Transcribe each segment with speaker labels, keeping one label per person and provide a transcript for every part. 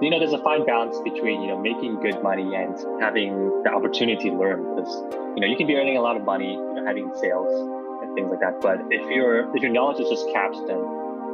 Speaker 1: you know, there's a fine balance between, you know, making good money and having the opportunity to learn because, you know, you can be earning a lot of money, you know, having sales and things like that. But if your if your knowledge is just capped, then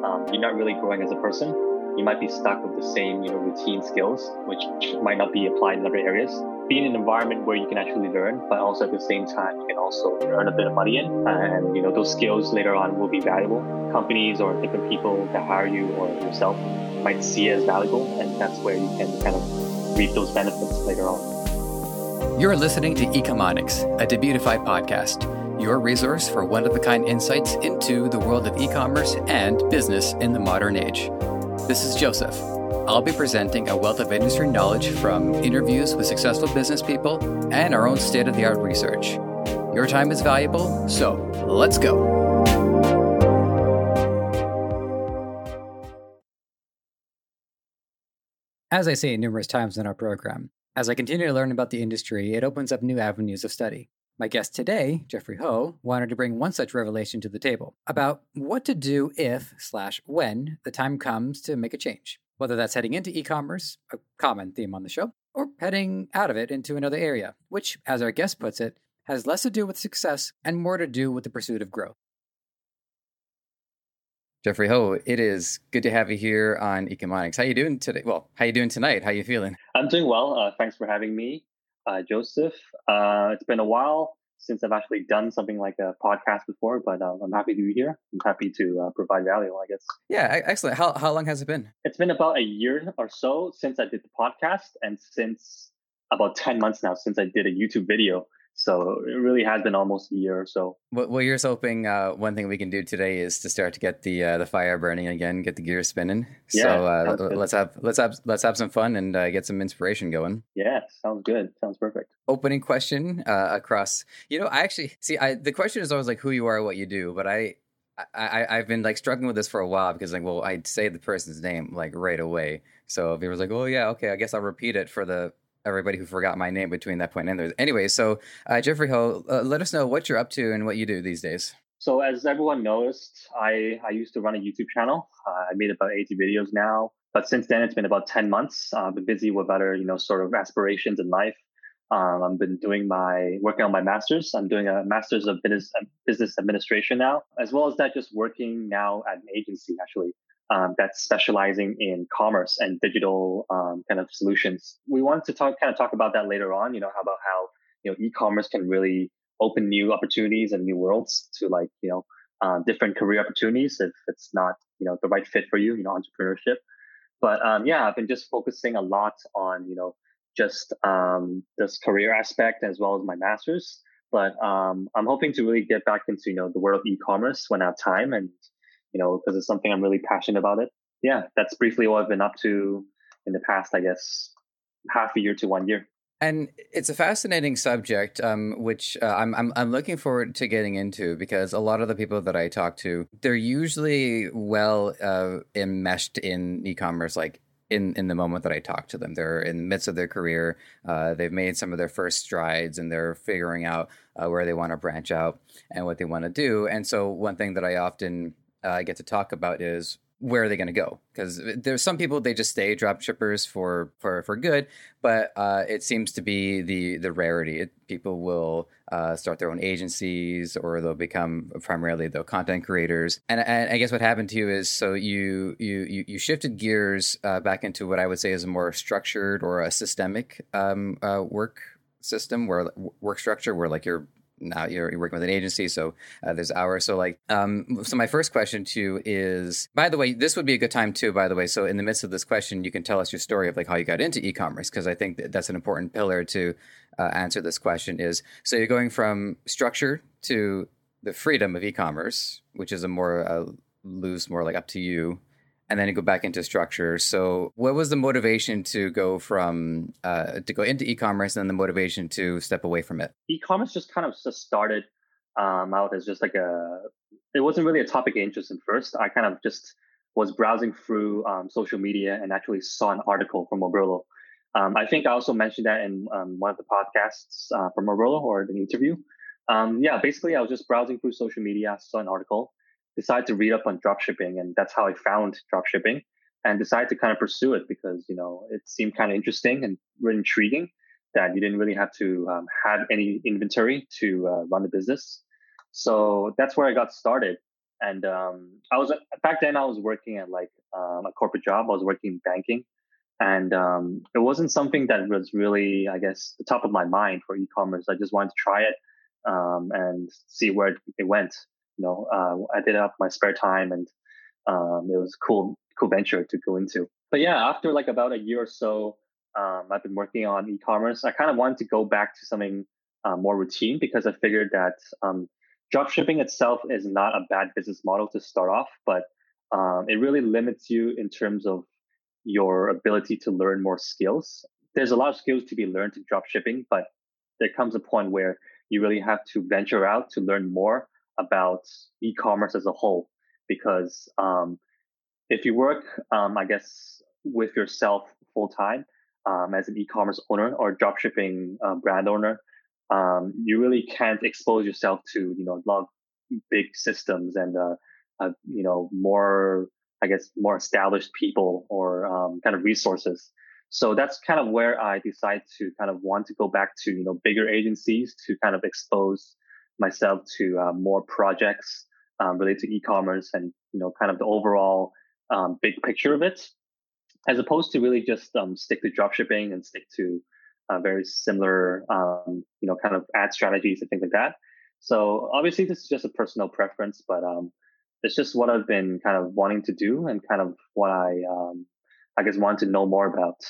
Speaker 1: um, you're not really growing as a person. You might be stuck with the same, you know, routine skills, which might not be applied in other areas. Being in an environment where you can actually learn, but also at the same time, you can also earn a bit of money in, and you know, those skills later on will be valuable. Companies or different people that hire you or yourself might see as valuable, and that's where you can kind of reap those benefits later on.
Speaker 2: You're listening to Ecomonics, a Debutify podcast, your resource for one of a kind insights into the world of e commerce and business in the modern age. This is Joseph. I'll be presenting a wealth of industry knowledge from interviews with successful business people and our own state of the art research. Your time is valuable, so let's go. As I say numerous times in our program, as I continue to learn about the industry, it opens up new avenues of study. My guest today, Jeffrey Ho, wanted to bring one such revelation to the table about what to do if slash when the time comes to make a change. Whether that's heading into e-commerce, a common theme on the show, or heading out of it into another area, which, as our guest puts it, has less to do with success and more to do with the pursuit of growth. Jeffrey Ho, it is good to have you here on Ecomonics. How are you doing today? Well, how are you doing tonight? How are you feeling?
Speaker 1: I'm doing well. Uh, thanks for having me, uh, Joseph. Uh, it's been a while since I've actually done something like a podcast before, but uh, I'm happy to be here. I'm happy to uh, provide value, I guess.
Speaker 2: Yeah, excellent. How, how long has it been?
Speaker 1: It's been about a year or so since I did the podcast, and since about 10 months now since I did a YouTube video. So it really has been almost a year or so.
Speaker 2: Well, here's hoping uh, one thing we can do today is to start to get the uh, the fire burning again, get the gears spinning.
Speaker 1: Yeah,
Speaker 2: so uh, let's have let's have let's have some fun and uh, get some inspiration going.
Speaker 1: Yeah, sounds good. Sounds perfect.
Speaker 2: Opening question uh, across. You know, I actually see. I the question is always like who you are, what you do, but I. I, I've been like struggling with this for a while because like well I'd say the person's name like right away so if he was like oh yeah okay I guess I'll repeat it for the everybody who forgot my name between that point and there. Anyway, so uh, Jeffrey Ho, uh, let us know what you're up to and what you do these days.
Speaker 1: So as everyone knows, I, I used to run a YouTube channel. Uh, I made about 80 videos now, but since then it's been about 10 months. I've been busy with other, you know, sort of aspirations in life. Um, I've been doing my working on my master's. I'm doing a master's of business business administration now, as well as that, just working now at an agency actually um, that's specializing in commerce and digital um, kind of solutions. We want to talk kind of talk about that later on. You know, how about how you know e-commerce can really open new opportunities and new worlds to like you know uh, different career opportunities if it's not you know the right fit for you. You know, entrepreneurship. But um, yeah, I've been just focusing a lot on you know just um, this career aspect as well as my masters. But um, I'm hoping to really get back into you know the world of e-commerce when I have time and you know, because it's something I'm really passionate about it. Yeah, that's briefly what I've been up to in the past, I guess, half a year to one year.
Speaker 2: And it's a fascinating subject, um, which uh, I'm, I'm I'm looking forward to getting into because a lot of the people that I talk to, they're usually well uh, enmeshed in e-commerce, like in in the moment that I talk to them. They're in the midst of their career. Uh, they've made some of their first strides, and they're figuring out uh, where they want to branch out and what they want to do. And so, one thing that I often uh, get to talk about is where are they going to go? Because there's some people they just stay drop shippers for for for good, but uh, it seems to be the the rarity. It, people will uh, start their own agencies, or they'll become primarily the content creators. And, and, I guess what happened to you is so you you you, shifted gears uh, back into what I would say is a more structured or a systemic um, uh, work system, where work structure, where like you're now you're, you're, working with an agency, so uh, there's hours. So like, um, so my first question to you is, by the way, this would be a good time too. By the way, so in the midst of this question, you can tell us your story of like how you got into e-commerce because I think that that's an important pillar to uh, answer this question. Is so you're going from structure to the freedom of e-commerce, which is a more uh, loose, more like up to you and then go back into structure. So, what was the motivation to go from uh, to go into e-commerce, and then the motivation to step away from it?
Speaker 1: E-commerce just kind of just started um, out as just like a. It wasn't really a topic of interest at first. I kind of just was browsing through um, social media and actually saw an article from Oberlo. Um, I think I also mentioned that in um, one of the podcasts uh, from Oberlo or an interview. Um, yeah, basically, I was just browsing through social media, saw an article, decided to read up on dropshipping, and that's how I found dropshipping. and decided to kind of pursue it because you know it seemed kind of interesting and really intriguing that you didn't really have to um, have any inventory to uh, run the business. So that's where I got started. And um, I was back then I was working at like um, a corporate job. I was working in banking, and um, it wasn't something that was really, I guess, the top of my mind for e-commerce. I just wanted to try it um, and see where it went. You know, uh, I did it up my spare time, and um, it was cool, cool venture to go into. But yeah, after like about a year or so, um, I've been working on e-commerce. I kind of wanted to go back to something uh, more routine because I figured that um, drop shipping itself is not a bad business model to start off, but um, it really limits you in terms of your ability to learn more skills. There's a lot of skills to be learned in drop shipping, but there comes a point where you really have to venture out to learn more about e-commerce as a whole. Because um, if you work, um, I guess, with yourself full time um, as an e-commerce owner or dropshipping uh, brand owner, um, you really can't expose yourself to you know a lot of big systems and uh, uh, you know more I guess more established people or um, kind of resources. So that's kind of where I decide to kind of want to go back to you know bigger agencies to kind of expose myself to uh, more projects um, related to e-commerce and you know kind of the overall um, big picture of it, as opposed to really just um, stick to dropshipping and stick to uh, very similar, um, you know, kind of ad strategies and things like that. So obviously, this is just a personal preference, but um, it's just what I've been kind of wanting to do and kind of what I, um, I guess, want to know more about.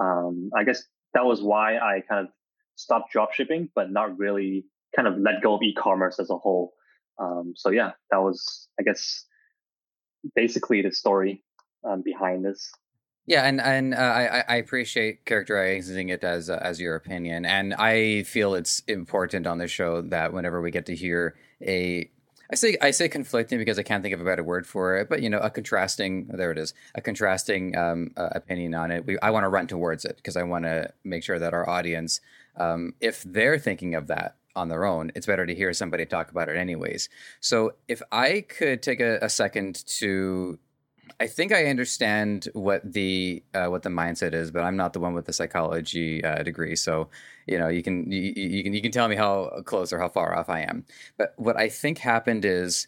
Speaker 1: I guess that was why I kind of stopped dropshipping, but not really kind of let go of e-commerce as a whole. Um, so yeah, that was, I guess, basically the story um, behind this.
Speaker 2: Yeah, and and uh, I I appreciate characterizing it as uh, as your opinion, and I feel it's important on the show that whenever we get to hear a I say I say conflicting because I can't think of a better word for it, but you know, a contrasting there it is, a contrasting um, uh, opinion on it. We, I want to run towards it because I want to make sure that our audience, um, if they're thinking of that on their own, it's better to hear somebody talk about it anyways. So if I could take a, a second to I think I understand what the uh, what the mindset is, but I'm not the one with the psychology uh, degree. So, you know, you can you, you, can you can tell me how close or how far off I am. But what I think happened is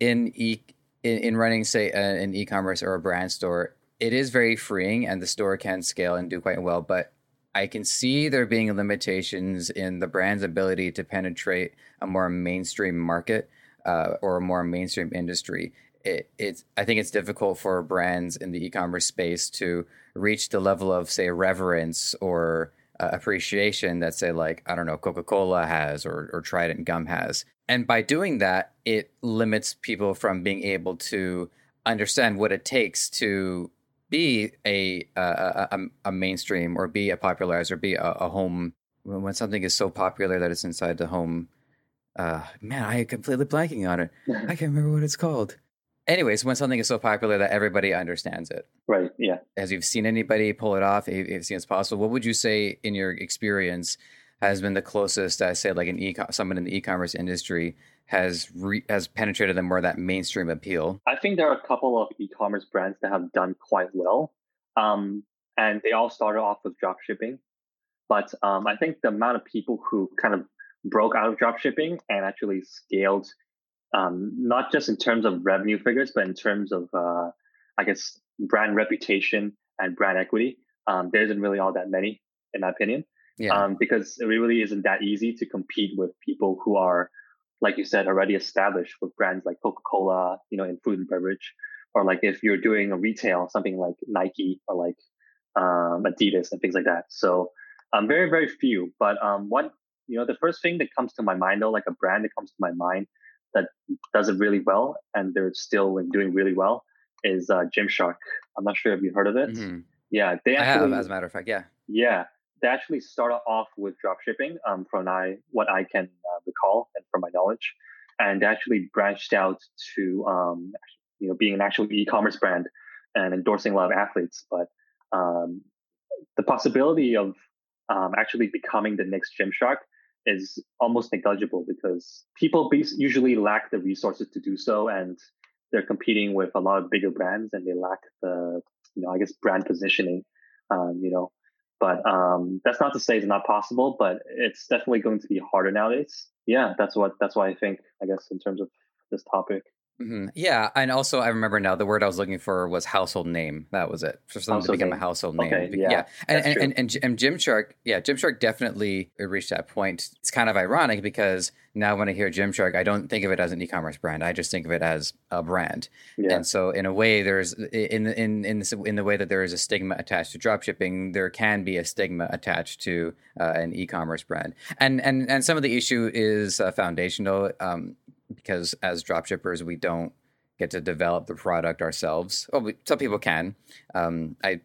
Speaker 2: in e in, in running say an e-commerce or a brand store, it is very freeing, and the store can scale and do quite well. But I can see there being limitations in the brand's ability to penetrate a more mainstream market uh, or a more mainstream industry it, it's I think it's difficult for brands in the e-commerce space to reach the level of say reverence or uh, appreciation that say like I don't know Coca-Cola has or or Trident gum has. And by doing that, it limits people from being able to understand what it takes to be a a, a, a mainstream or be a popularizer, be a, a home when something is so popular that it's inside the home. Uh, man, I am completely blanking on it. I can't remember what it's called anyways, when something is so popular that everybody understands it.
Speaker 1: Right. Yeah.
Speaker 2: As you've seen anybody pull it off, if you've seen it's possible, what would you say in your experience has been the closest, I say, like an e someone in the e-commerce industry has re- has penetrated them more that mainstream appeal?
Speaker 1: I think there are a couple of e-commerce brands that have done quite well, um, and they all started off with drop shipping. But um, I think the amount of people who kind of broke out of drop shipping and actually scaled um, not just in terms of revenue figures, but in terms of, uh, I guess, brand reputation and brand equity. Um, there isn't really all that many, in my opinion, yeah. um, because it really isn't that easy to compete with people who are, like you said, already established with brands like Coca Cola, you know, in food and beverage, or like if you're doing a retail, something like Nike or like um, Adidas and things like that. So, um, very very few. But um, one, you know, the first thing that comes to my mind though, like a brand that comes to my mind that does it really well and they're still doing really well is uh, Gymshark. I'm not sure if you've heard of it. Mm-hmm. Yeah,
Speaker 2: they actually, I have, as a matter of fact. Yeah,
Speaker 1: yeah, they actually started off with dropshipping um, from I what I can uh, recall and from my knowledge, and they actually branched out to um, you know being an actual e-commerce brand and endorsing a lot of athletes. But um, the possibility of um, actually becoming the next Gymshark is almost negligible because people usually lack the resources to do so and they're competing with a lot of bigger brands and they lack the you know I guess brand positioning. Um, you know, but um, that's not to say it's not possible, but it's definitely going to be harder nowadays. Yeah, that's what that's why I think I guess in terms of this topic.
Speaker 2: Mm-hmm. Yeah, and also I remember now the word I was looking for was household name. That was it for something household to become name. a household name.
Speaker 1: Okay, yeah,
Speaker 2: yeah. And, and, and, and, and Gymshark, yeah, Gymshark definitely reached that point. It's kind of ironic because now when I hear Gymshark, I don't think of it as an e-commerce brand. I just think of it as a brand. Yeah. And so in a way, there's in in in the, in the way that there is a stigma attached to dropshipping, there can be a stigma attached to uh, an e-commerce brand. And and and some of the issue is uh, foundational. Um, because as dropshippers, we don't get to develop the product ourselves. We, some people can. Um, I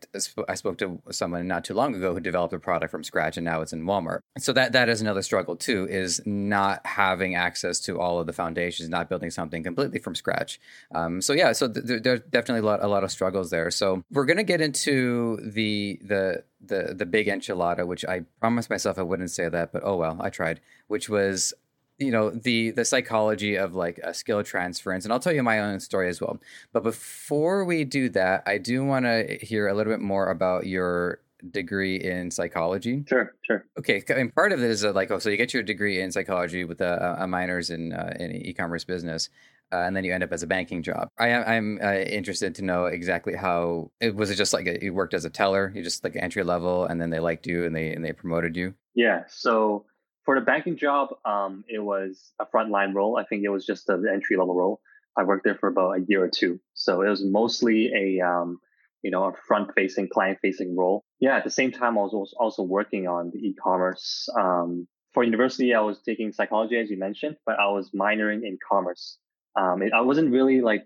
Speaker 2: I spoke to someone not too long ago who developed a product from scratch, and now it's in Walmart. So that that is another struggle too, is not having access to all of the foundations, not building something completely from scratch. Um, so yeah, so th- there's definitely a lot a lot of struggles there. So we're gonna get into the the the the big enchilada, which I promised myself I wouldn't say that, but oh well, I tried. Which was you know the the psychology of like a skill transference and i'll tell you my own story as well but before we do that i do want to hear a little bit more about your degree in psychology
Speaker 1: sure sure
Speaker 2: okay and part of it is like oh so you get your degree in psychology with a, a minors in uh, in e-commerce business uh, and then you end up as a banking job. I, am uh, interested to know exactly how it was. It just like a, you worked as a teller, you just like entry level, and then they liked you and they and they promoted you.
Speaker 1: Yeah. So for the banking job, um, it was a frontline role. I think it was just an entry level role. I worked there for about a year or two, so it was mostly a um, you know a front facing, client facing role. Yeah, at the same time, I was also working on the e-commerce. Um, for university, I was taking psychology, as you mentioned, but I was minoring in commerce. Um, it, I wasn't really like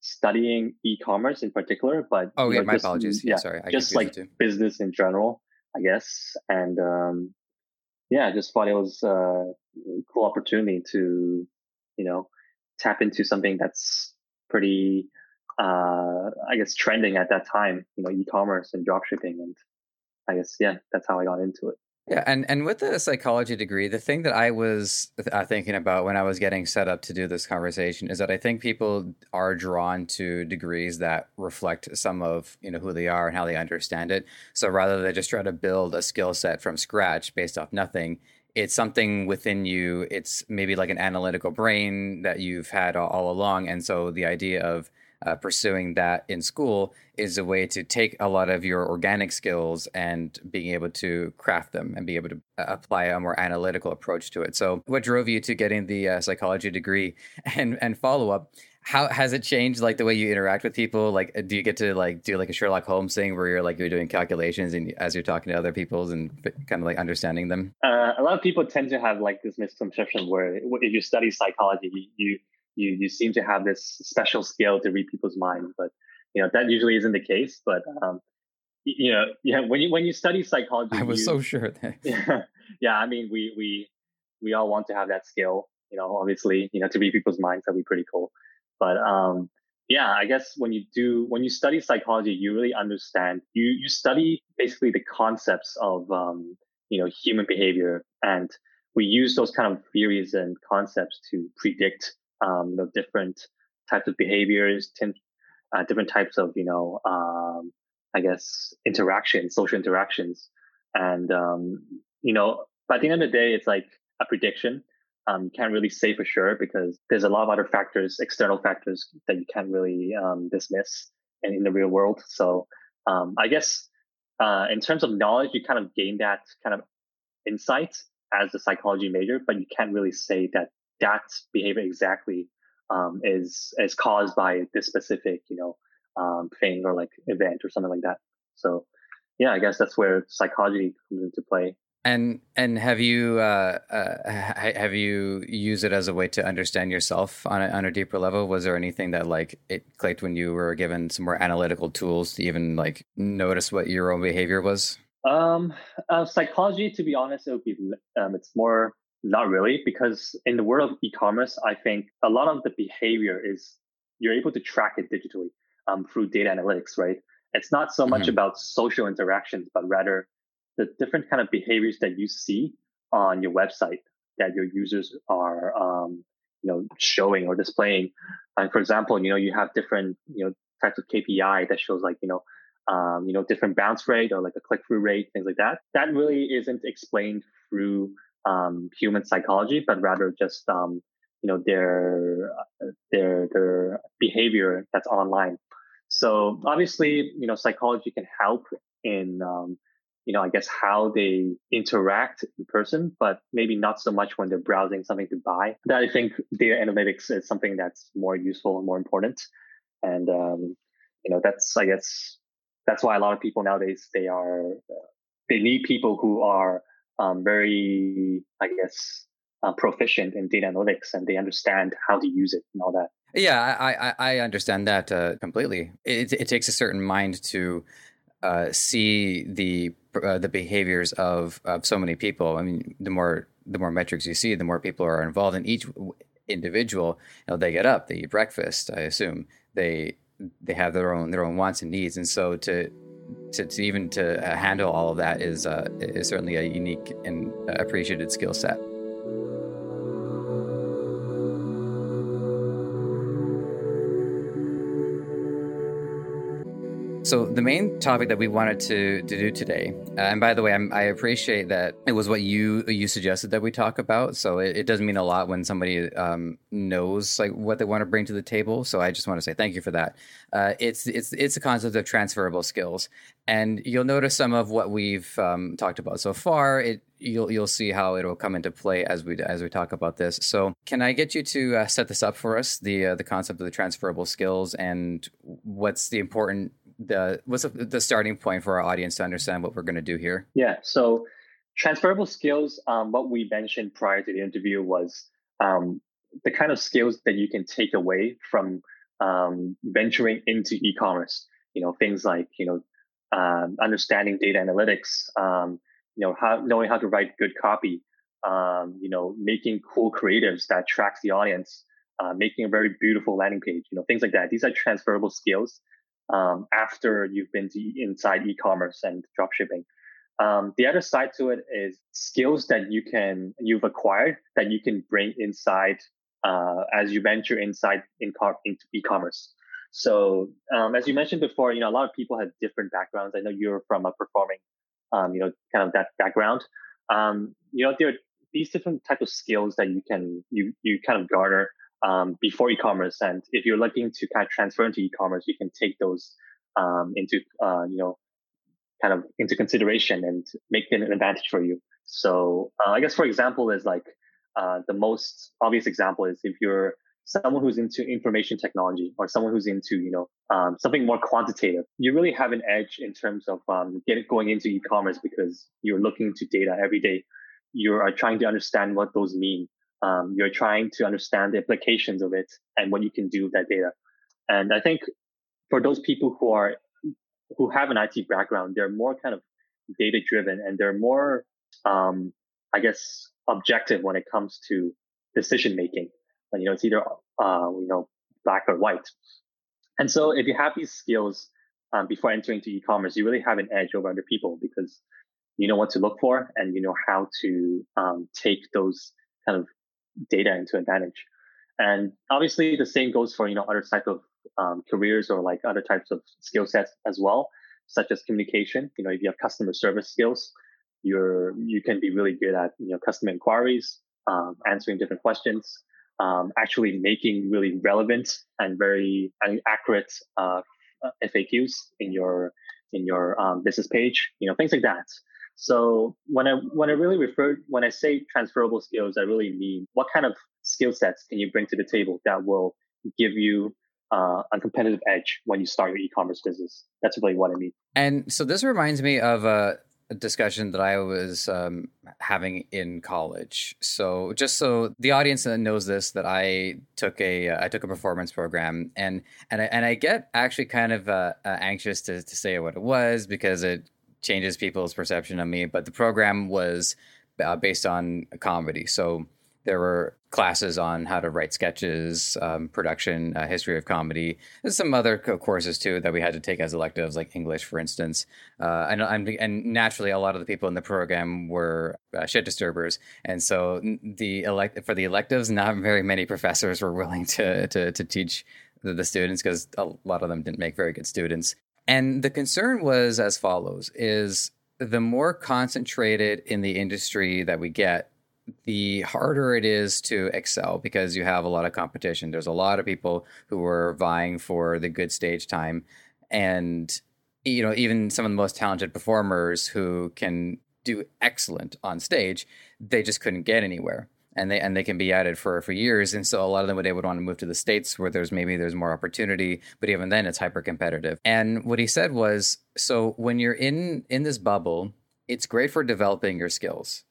Speaker 1: studying e-commerce in particular, but
Speaker 2: oh yeah, know, my just, apologies. Yeah, sorry,
Speaker 1: I just like business in general, I guess, and um, yeah, I just thought it was a cool opportunity to, you know, tap into something that's pretty, uh, I guess, trending at that time, you know, e-commerce and dropshipping. And I guess, yeah, that's how I got into it.
Speaker 2: Yeah, and and with the psychology degree, the thing that I was uh, thinking about when I was getting set up to do this conversation is that I think people are drawn to degrees that reflect some of you know who they are and how they understand it. So rather than just try to build a skill set from scratch based off nothing, it's something within you. It's maybe like an analytical brain that you've had all, all along, and so the idea of uh, pursuing that in school is a way to take a lot of your organic skills and being able to craft them and be able to uh, apply a more analytical approach to it. So, what drove you to getting the uh, psychology degree and and follow up? How has it changed, like the way you interact with people? Like, do you get to like do like a Sherlock Holmes thing where you're like you're doing calculations and as you're talking to other people's and kind of like understanding them?
Speaker 1: Uh, a lot of people tend to have like this misconception where if you study psychology, you you you seem to have this special skill to read people's minds, but you know that usually isn't the case. But um, you know, yeah, when you when you study psychology,
Speaker 2: I was
Speaker 1: you,
Speaker 2: so sure that
Speaker 1: yeah, yeah. I mean, we we we all want to have that skill. You know, obviously, you know, to read people's minds that'd be pretty cool. But um, yeah, I guess when you do when you study psychology, you really understand. You you study basically the concepts of um, you know human behavior, and we use those kind of theories and concepts to predict um, you know, different types of behaviors, uh, different types of, you know, um, I guess interactions, social interactions. And, um, you know, by the end of the day, it's like a prediction. Um, you can't really say for sure because there's a lot of other factors, external factors that you can't really um, dismiss in, in the real world. So um, I guess uh, in terms of knowledge, you kind of gain that kind of insight as a psychology major, but you can't really say that that behavior exactly um, is is caused by this specific you know um, thing or like event or something like that. So yeah, I guess that's where psychology comes into play.
Speaker 2: And and have you uh, uh, have you used it as a way to understand yourself on a, on a deeper level? Was there anything that like it clicked when you were given some more analytical tools to even like notice what your own behavior was?
Speaker 1: Um, uh, psychology, to be honest, it would be um, it's more not really, because in the world of e-commerce, I think a lot of the behavior is you're able to track it digitally um, through data analytics, right? It's not so much mm-hmm. about social interactions, but rather the different kind of behaviors that you see on your website that your users are, um, you know showing or displaying. And for example, you know you have different you know types of KPI that shows like you know um, you know different bounce rate or like a click through rate, things like that. That really isn't explained through um, human psychology, but rather just um, you know their their their behavior that's online. So obviously, you know, psychology can help in um, you know, I guess how they interact in person, but maybe not so much when they're browsing something to buy. That I think data analytics is something that's more useful and more important. And, um, you know, that's, I guess, that's why a lot of people nowadays, they are, uh, they need people who are um, very, I guess, uh, proficient in data analytics and they understand how to use it and all that.
Speaker 2: Yeah, I I, I understand that uh, completely. It, it takes a certain mind to uh, see the uh, the behaviors of of so many people. I mean, the more the more metrics you see, the more people are involved in each individual. You know, they get up, they eat breakfast. I assume they they have their own their own wants and needs, and so to to, to even to uh, handle all of that is uh, is certainly a unique and appreciated skill set. So the main topic that we wanted to, to do today, uh, and by the way, I'm, i appreciate that it was what you you suggested that we talk about. So it, it doesn't mean a lot when somebody um, knows like what they want to bring to the table. So I just want to say thank you for that. Uh, it's it's it's a concept of transferable skills, and you'll notice some of what we've um, talked about so far. It you'll you'll see how it'll come into play as we as we talk about this. So, can I get you to uh, set this up for us the uh, the concept of the transferable skills and what's the important the what's the starting point for our audience to understand what we're going to do here?
Speaker 1: Yeah. So transferable skills. Um, what we mentioned prior to the interview was um, the kind of skills that you can take away from um, venturing into e-commerce. You know, things like you know um, understanding data analytics. Um, you know, how knowing how to write good copy. Um, you know, making cool creatives that tracks the audience. Uh, making a very beautiful landing page. You know, things like that. These are transferable skills um, after you've been inside e-commerce and dropshipping. Um, the other side to it is skills that you can you've acquired that you can bring inside uh, as you venture inside in into e-commerce. So um, as you mentioned before, you know a lot of people have different backgrounds. I know you're from a performing, um, you know, kind of that background. Um, you know, there are these different type of skills that you can you you kind of garner um, before e-commerce. And if you're looking to kind of transfer into e-commerce, you can take those um, into uh, you know kind of into consideration and make it an advantage for you. So uh, I guess for example is like uh, the most obvious example is if you're someone who's into information technology or someone who's into you know um, something more quantitative you really have an edge in terms of um, getting going into e-commerce because you're looking to data every day you are trying to understand what those mean um, you're trying to understand the implications of it and what you can do with that data. And I think for those people who are who have an IT background, they're more kind of data driven and they're more, um, I guess, objective when it comes to decision making. And you know, it's either uh, you know black or white. And so, if you have these skills um, before entering to e-commerce, you really have an edge over other people because you know what to look for and you know how to um, take those kind of data into advantage. And obviously, the same goes for you know other type of um, careers or like other types of skill sets as well, such as communication. You know, if you have customer service skills, you're you can be really good at you know customer inquiries, um, answering different questions, um, actually making really relevant and very accurate uh, FAQs in your in your um, business page. You know, things like that. So when I when I really refer when I say transferable skills, I really mean what kind of skill sets can you bring to the table that will give you uh, a competitive edge when you start your e-commerce business. That's really what I mean.
Speaker 2: And so this reminds me of a, discussion that I was um, having in college. So just so the audience knows this, that I took a uh, I took a performance program, and and I, and I get actually kind of uh, uh anxious to, to say what it was because it changes people's perception of me. But the program was uh, based on comedy. So There were classes on how to write sketches, um, production, uh, history of comedy. There's some other courses too that we had to take as electives, like English, for instance. Uh, and, and, naturally, a lot of the people in the program were uh, shit disturbers, and so the elect for the electives, not very many professors were willing to to, to teach the students because a lot of them didn't make very good students. And the concern was as follows: is the more concentrated in the industry that we get, the harder it is to excel because you have a lot of competition. There's a lot of people who are vying for the good stage time. And, you know, even some of the most talented performers who can do excellent on stage, they just couldn't get anywhere. And they and they can be it for, for years. And so a lot of them would, they would want to move to the States where there's maybe there's more opportunity, but even then it's hyper competitive. And what he said was so when you're in in this bubble, it's great for developing your skills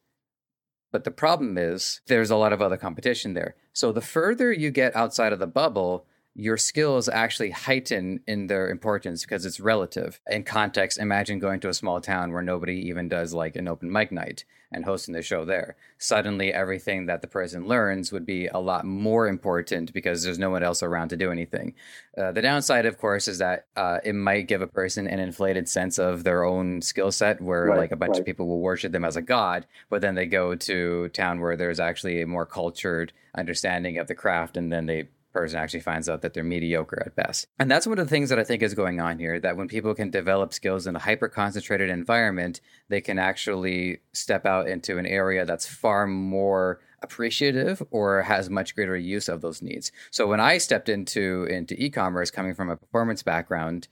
Speaker 2: but the problem is there's a lot of other competition there. So the further you get outside of the bubble, your skills actually heighten in their importance because it's relative. In context, imagine going to a small town where nobody even does like an open mic night and hosting the show there. Suddenly, everything that the person learns would be a lot more important because there's no one else around to do anything. Uh, the downside, of course, is that uh, it might give a person an inflated sense of their own skill set where right, like a bunch right. of people will worship them as a god, but then they go to town where there's actually a more cultured understanding of the craft and then they person actually finds out that they're mediocre at best. And that's one of the things that I think is going on here that when people can develop skills in a hyper concentrated environment, they can actually step out into an area that's far more appreciative or has much greater use of those needs. So when I stepped into into e-commerce coming from a performance background,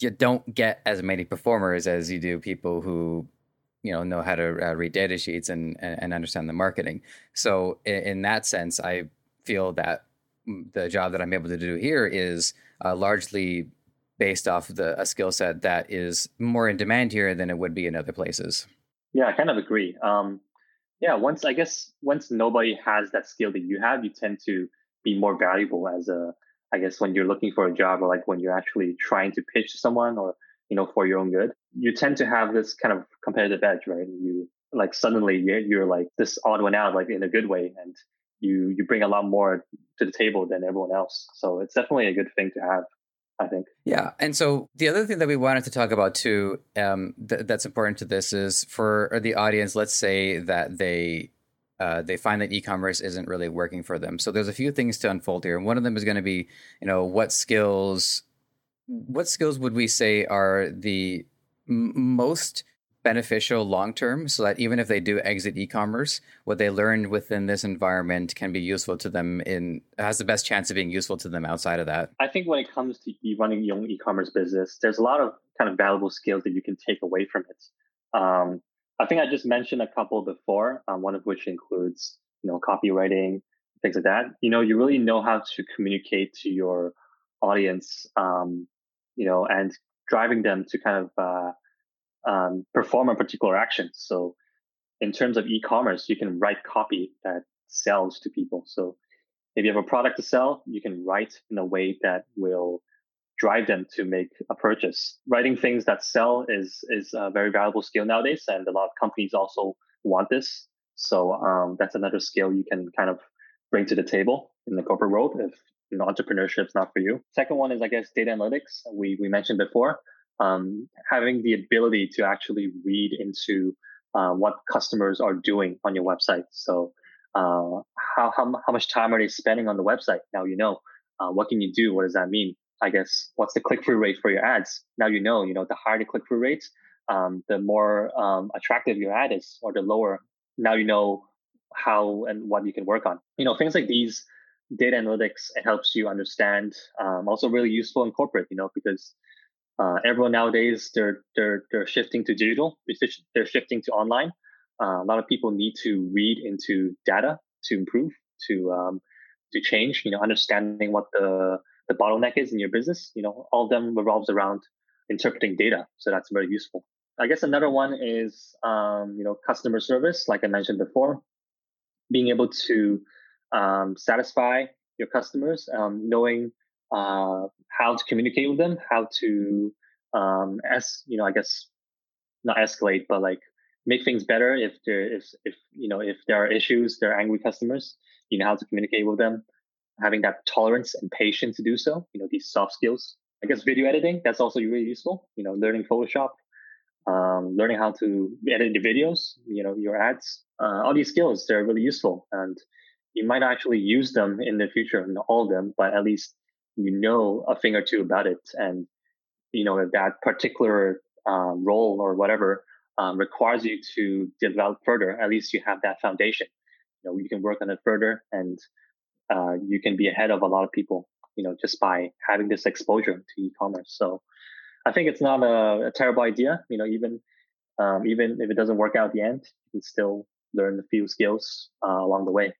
Speaker 2: you don't get as many performers as you do people who you know know how to uh, read data sheets and, and understand the marketing. So in, in that sense, I feel that the job that I'm able to do here is uh, largely based off the a skill set that is more in demand here than it would be in other places.
Speaker 1: Yeah, I kind of agree. Um, yeah, once I guess once nobody has that skill that you have, you tend to be more valuable as a I guess when you're looking for a job or like when you're actually trying to pitch to someone or you know for your own good, you tend to have this kind of competitive edge, right? You like suddenly you're, you're like this odd one out, like in a good way, and you you bring a lot more to the table than everyone else. So it's definitely a good thing to have. I think.
Speaker 2: Yeah, and so the other thing that we wanted to talk about too, um, th- that's important to this is for the audience. Let's say that they uh, they find that e-commerce isn't really working for them. So there's a few things to unfold here. One of them is going to be, you know, what skills, what skills would we say are the m- most beneficial long term so that even if they do exit e-commerce what they learned within this environment can be useful to them in has the best chance of being useful to them outside of that.
Speaker 1: I think when it comes to running your own e-commerce business there's a lot of kind of valuable skills that you can take away from it. Um, i think i just mentioned a couple before um, one of which includes you know copywriting things like that. You know you really know how to communicate to your audience um, you know and driving them to kind of uh, um, perform a particular action. So in terms of e-commerce, you can write copy that sells to people. So if you have a product to sell, you can write in a way that will drive them to make a purchase. Writing things that sell is is a very valuable skill nowadays, and a lot of companies also want this. So um, that's another skill you can kind of bring to the table in the corporate world if you know entrepreneurship is not for you. Second one is I guess data analytics. We we mentioned before um, having the ability to actually read into uh, what customers are doing on your website. So, uh, how, how, how much time are they spending on the website? Now you know. Uh, what can you do? What does that mean? I guess what's the click through rate for your ads? Now you know. You know, the higher the click through rate, um, the more um, attractive your ad is, or the lower. Now you know how and what you can work on. You know, things like these data analytics it helps you understand. Um, also, really useful in corporate. You know, because uh, everyone nowadays they're they're they're shifting to digital. They're shifting to online. Uh, a lot of people need to read into data to improve, to um, to change. You know, understanding what the the bottleneck is in your business. You know, all of them revolves around interpreting data. So that's very useful. I guess another one is um, you know customer service, like I mentioned before, being able to um, satisfy your customers, um, knowing uh, how to communicate with them, how to um, as you know, I guess not escalate, but like make things better if there if if you know if there are issues, there are angry customers. You know how to communicate with them, having that tolerance and patience to do so. You know these soft skills. I guess video editing that's also really useful. You know, learning Photoshop, um, learning how to edit the videos. You know, your ads. Uh, all these skills they're really useful, and you might actually use them in the future. Not all of them, but at least you know a thing or two about it, and you know that particular um, role or whatever um, requires you to develop further. At least you have that foundation. You know, you can work on it further, and uh, you can be ahead of a lot of people. You know, just by having this exposure to e-commerce. So, I think it's not a, a terrible idea. You know, even um, even if it doesn't work out at the end, you can still learn a few skills uh, along the way.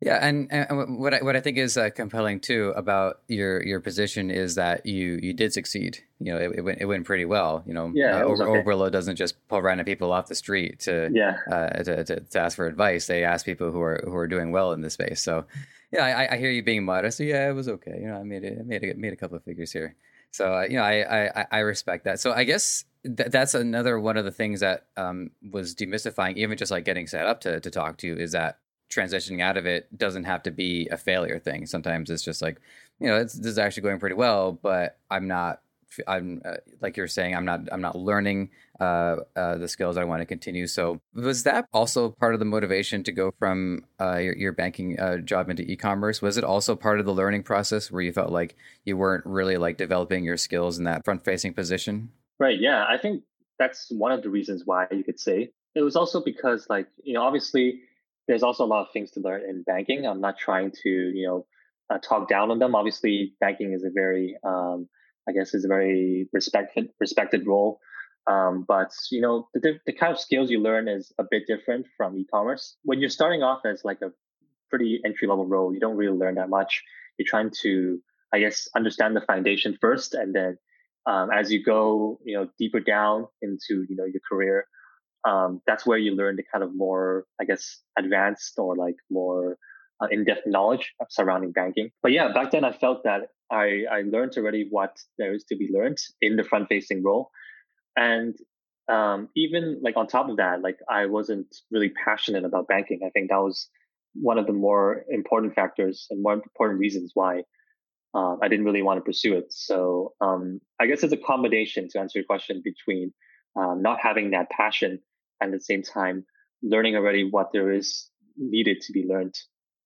Speaker 2: Yeah, and, and what I, what I think is uh, compelling too about your your position is that you you did succeed. You know, it, it went it went pretty well. You know,
Speaker 1: yeah, uh,
Speaker 2: Over, okay. Oberlo doesn't just pull random people off the street to
Speaker 1: yeah
Speaker 2: uh, to, to, to, ask for advice. They ask people who are who are doing well in the space. So, yeah, I, I hear you being modest. So yeah, it was okay. You know, I made it made a, made a couple of figures here. So uh, you know, I, I I respect that. So I guess th- that's another one of the things that um, was demystifying, even just like getting set up to to talk to you, is that transitioning out of it doesn't have to be a failure thing. Sometimes it's just like, you know, this is actually going pretty well, but I'm not. I'm uh, like you're saying. I'm not. I'm not learning uh, uh, the skills I want to continue. So was that also part of the motivation to go from uh, your, your, banking uh, job into e-commerce? Was it also part of the learning process where you felt like you weren't really like developing your skills in that front-facing position?
Speaker 1: Right. Yeah. I think that's one of the reasons why you could say it was also because like you know obviously there's also a lot of things to learn in banking. I'm not trying to, you know, uh, talk down on them. Obviously, banking is a very, um, I guess, is a very respected respected role. Um, but you know, the, the kind of skills you learn is a bit different from e-commerce. When you're starting off as like a pretty entry level role, you don't really learn that much. You're trying to, I guess, understand the foundation first, and then um, as you go, you know, deeper down into you know your career, um, that's where you learn the kind of more, I guess, advanced or like more uh, in-depth knowledge surrounding banking. But yeah, back then I felt that I, I learned already what there is to be learned in the front-facing role, and um, even like on top of that, like I wasn't really passionate about banking. I think that was one of the more important factors and more important reasons why uh, I didn't really want to pursue it. So um, I guess it's a combination to answer your question between um, not having that passion and at the same time learning already what there is needed to be learned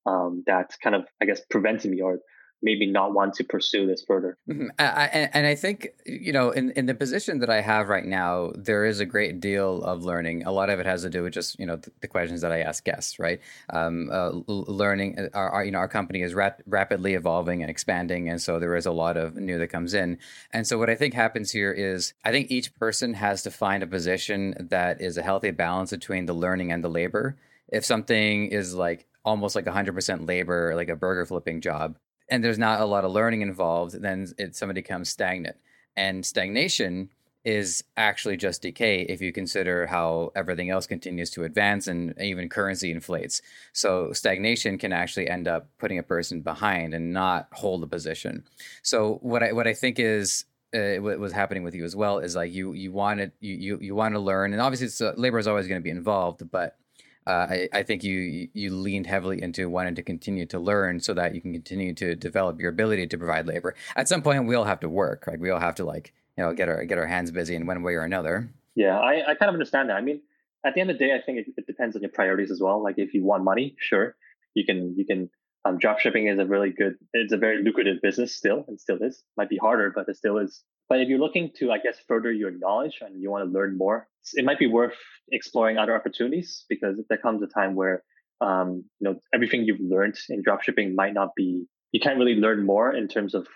Speaker 1: um, that kind of i guess prevented me or maybe not want to pursue this further.
Speaker 2: Mm-hmm. I, and I think you know, in in the position that I have right now, there is a great deal of learning. A lot of it has to do with just you know the, the questions that I ask guests, right? Um, uh, learning. Uh, our, our, you know our company is rap- rapidly evolving and expanding, and so there is a lot of new that comes in. And so what I think happens here is I think each person has to find a position that is a healthy balance between the learning and the labor. If something is like almost like 100% labor, like a burger flipping job, and there's not a lot of learning involved, then it, somebody becomes stagnant. And stagnation is actually just decay if you consider how everything else continues to advance and even currency inflates. So stagnation can actually end up putting a person behind and not hold a position. So what I what I think is uh, what was happening with you as well is like you you wanted you you, you want to learn and obviously uh, labor is always going to be involved, but uh, I, I, think you you leaned heavily into wanting to continue to learn so that you can continue to develop your ability to provide labor. At some point, we all have to work. Like we all have to like you know get our get our hands busy in one way or another.
Speaker 1: Yeah, I, I kind of understand that. I mean, at the end of the day, I think it, it depends on your priorities as well. Like if you want money, sure, you can you can. Um, drop shipping is a really good. It's a very lucrative business still, and still is. Might be harder, but it still is. But if you're looking to, I guess, further your knowledge and you want to learn more, it might be worth exploring other opportunities because there comes a time where, um, you know, everything you've learned in dropshipping might not be, you can't really learn more in terms of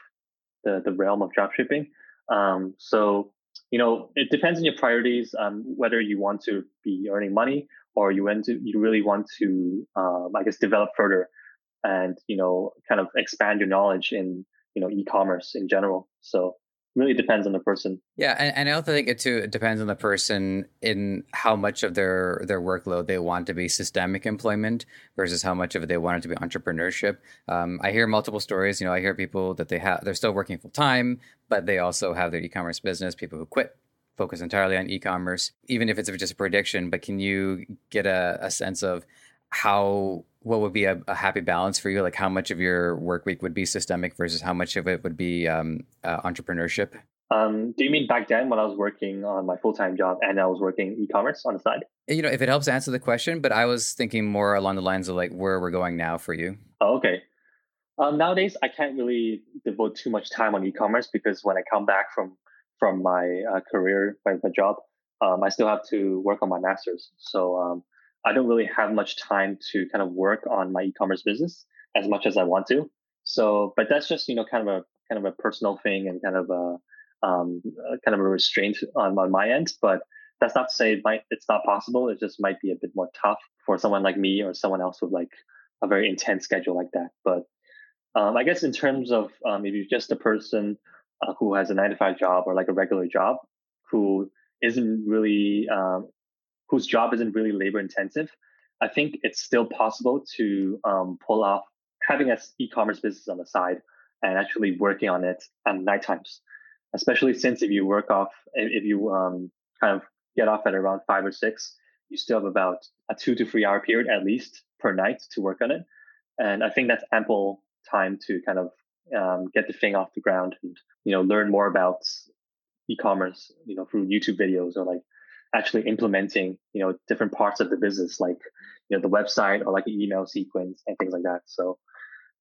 Speaker 1: the, the realm of dropshipping. Um, so, you know, it depends on your priorities, um, whether you want to be earning money or you want to, you really want to, um, I guess, develop further and, you know, kind of expand your knowledge in, you know, e-commerce in general. So really depends on the person.
Speaker 2: Yeah, and, and I also think it too it depends on the person in how much of their their workload they want to be systemic employment versus how much of it they want it to be entrepreneurship. Um, I hear multiple stories. You know, I hear people that they have they're still working full time, but they also have their e-commerce business. People who quit focus entirely on e-commerce, even if it's just a prediction. But can you get a, a sense of how what would be a, a, happy balance for you? Like how much of your work week would be systemic versus how much of it would be um, uh, entrepreneurship?
Speaker 1: Um, do you mean back then when I was working on my full time job and I was working e-commerce on the side?
Speaker 2: You know, if it helps answer the question, but I was thinking more along the lines of like where we're going now for you.
Speaker 1: Oh, okay. Um, nowadays, I can't really devote too much time on e-commerce because when I come back from from my uh, career, my, my job, um, I still have to work on my master's. So um, I don't really have much time to kind of work on my e-commerce business as much as I want to. So, but that's just you know kind of a kind of a personal thing and kind of a um, kind of a restraint on, on my end. But that's not to say it might it's not possible. It just might be a bit more tough for someone like me or someone else with like a very intense schedule like that. But um, I guess in terms of um, if you're just a person uh, who has a nine to five job or like a regular job, who isn't really um, whose job isn't really labor intensive, I think it's still possible to um, pull off having an e-commerce business on the side and actually working on it at night times. Especially since if you work off, if you um, kind of get off at around five or six, you still have about a two to three hour period at least per night to work on it. And I think that's ample time to kind of um, get the thing off the ground and you know learn more about e-commerce you know through youtube videos or like actually implementing you know different parts of the business like you know the website or like an email sequence and things like that. So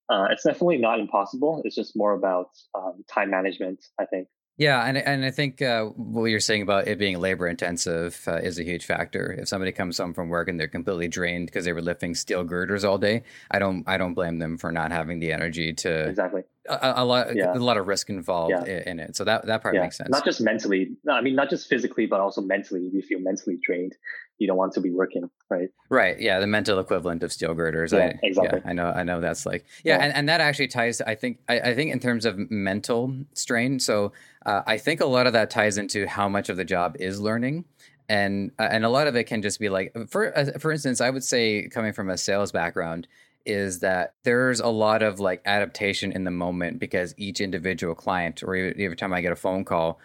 Speaker 1: uh, it's definitely not impossible. It's just more about um, time management i think
Speaker 2: yeah, and and I think uh, what you're saying about it being labor intensive uh, is a huge factor. If somebody comes home from work and they're completely drained because they were lifting steel girders all day, I don't I don't blame them for not having the energy to
Speaker 1: exactly
Speaker 2: a, a lot yeah. a lot of risk involved yeah. in it. So that that part
Speaker 1: yeah.
Speaker 2: makes sense.
Speaker 1: Not just mentally, I mean, not just physically, but also mentally. If you feel mentally drained, you don't want to be working, right?
Speaker 2: Right. Yeah, the mental equivalent of steel girders.
Speaker 1: Yeah, I, exactly.
Speaker 2: Yeah, I know. I know that's like yeah, And, and that actually ties. I think. I, I think in terms of mental strain. So uh, I think a lot of that ties into how much of the job is learning. And uh, and a lot of it can just be like for uh, for instance, I would say coming from a sales background, is that there's a lot of like adaptation in the moment because each individual client or every time I get a phone call,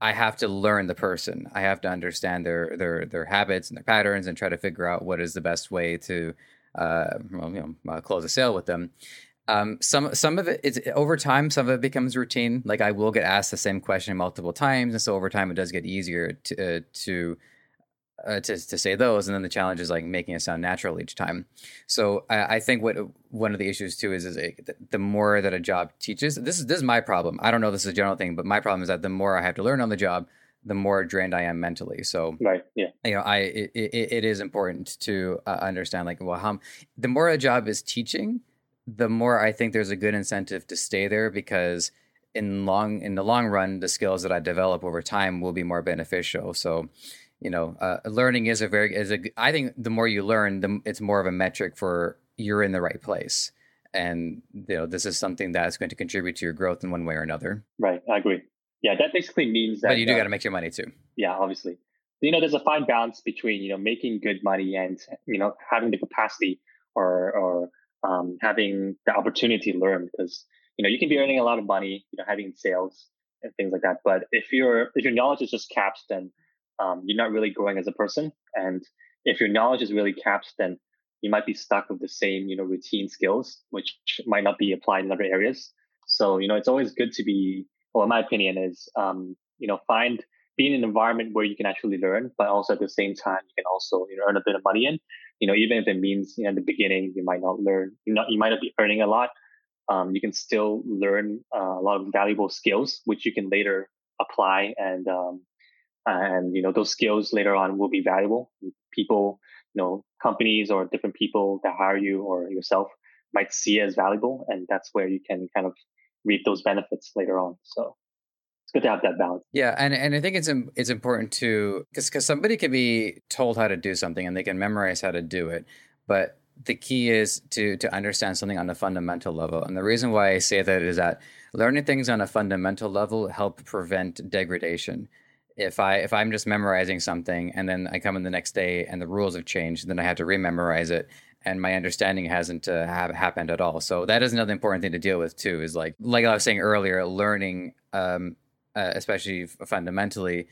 Speaker 2: I have to learn the person. I have to understand their their their habits and their patterns and try to figure out what is the best way to uh, well, you know, uh, close a sale with them. Um, some some of it is over time. Some of it becomes routine. Like I will get asked the same question multiple times, and so over time it does get easier to uh, to uh, to to say those, and then the challenge is like making it sound natural each time. So I, I think what one of the issues too is is a, the more that a job teaches. This is this is my problem. I don't know this is a general thing, but my problem is that the more I have to learn on the job, the more drained I am mentally. So
Speaker 1: right, yeah,
Speaker 2: you know, I it, it, it is important to uh, understand like well, how the more a job is teaching, the more I think there's a good incentive to stay there because in long in the long run, the skills that I develop over time will be more beneficial. So you know, uh, learning is a very is a. I think the more you learn, the it's more of a metric for you're in the right place, and you know this is something that's going to contribute to your growth in one way or another.
Speaker 1: Right, I agree. Yeah, that basically means that.
Speaker 2: But you do uh, got to make your money too.
Speaker 1: Yeah, obviously. You know, there's a fine balance between you know making good money and you know having the capacity or or um, having the opportunity to learn because you know you can be earning a lot of money, you know, having sales and things like that. But if your if your knowledge is just capped, then um, you're not really growing as a person. And if your knowledge is really capped, then you might be stuck with the same, you know, routine skills, which might not be applied in other areas. So, you know, it's always good to be, well, in my opinion is, um, you know, find, be in an environment where you can actually learn, but also at the same time, you can also, you know, earn a bit of money in, you know, even if it means, you know, in the beginning, you might not learn, you not, you might not be earning a lot. Um, you can still learn uh, a lot of valuable skills, which you can later apply and, um, and you know those skills later on will be valuable. People you know companies or different people that hire you or yourself might see as valuable and that's where you can kind of reap those benefits later on. So it's good to have that balance.
Speaker 2: Yeah and, and i think it's it's important to because because somebody can be told how to do something and they can memorize how to do it but the key is to to understand something on a fundamental level. And the reason why i say that is that learning things on a fundamental level help prevent degradation if I if I'm just memorizing something and then I come in the next day and the rules have changed, then I have to rememorize it and my understanding hasn't uh, have happened at all. So that is another important thing to deal with too. Is like like I was saying earlier, learning, um, uh, especially fundamentally,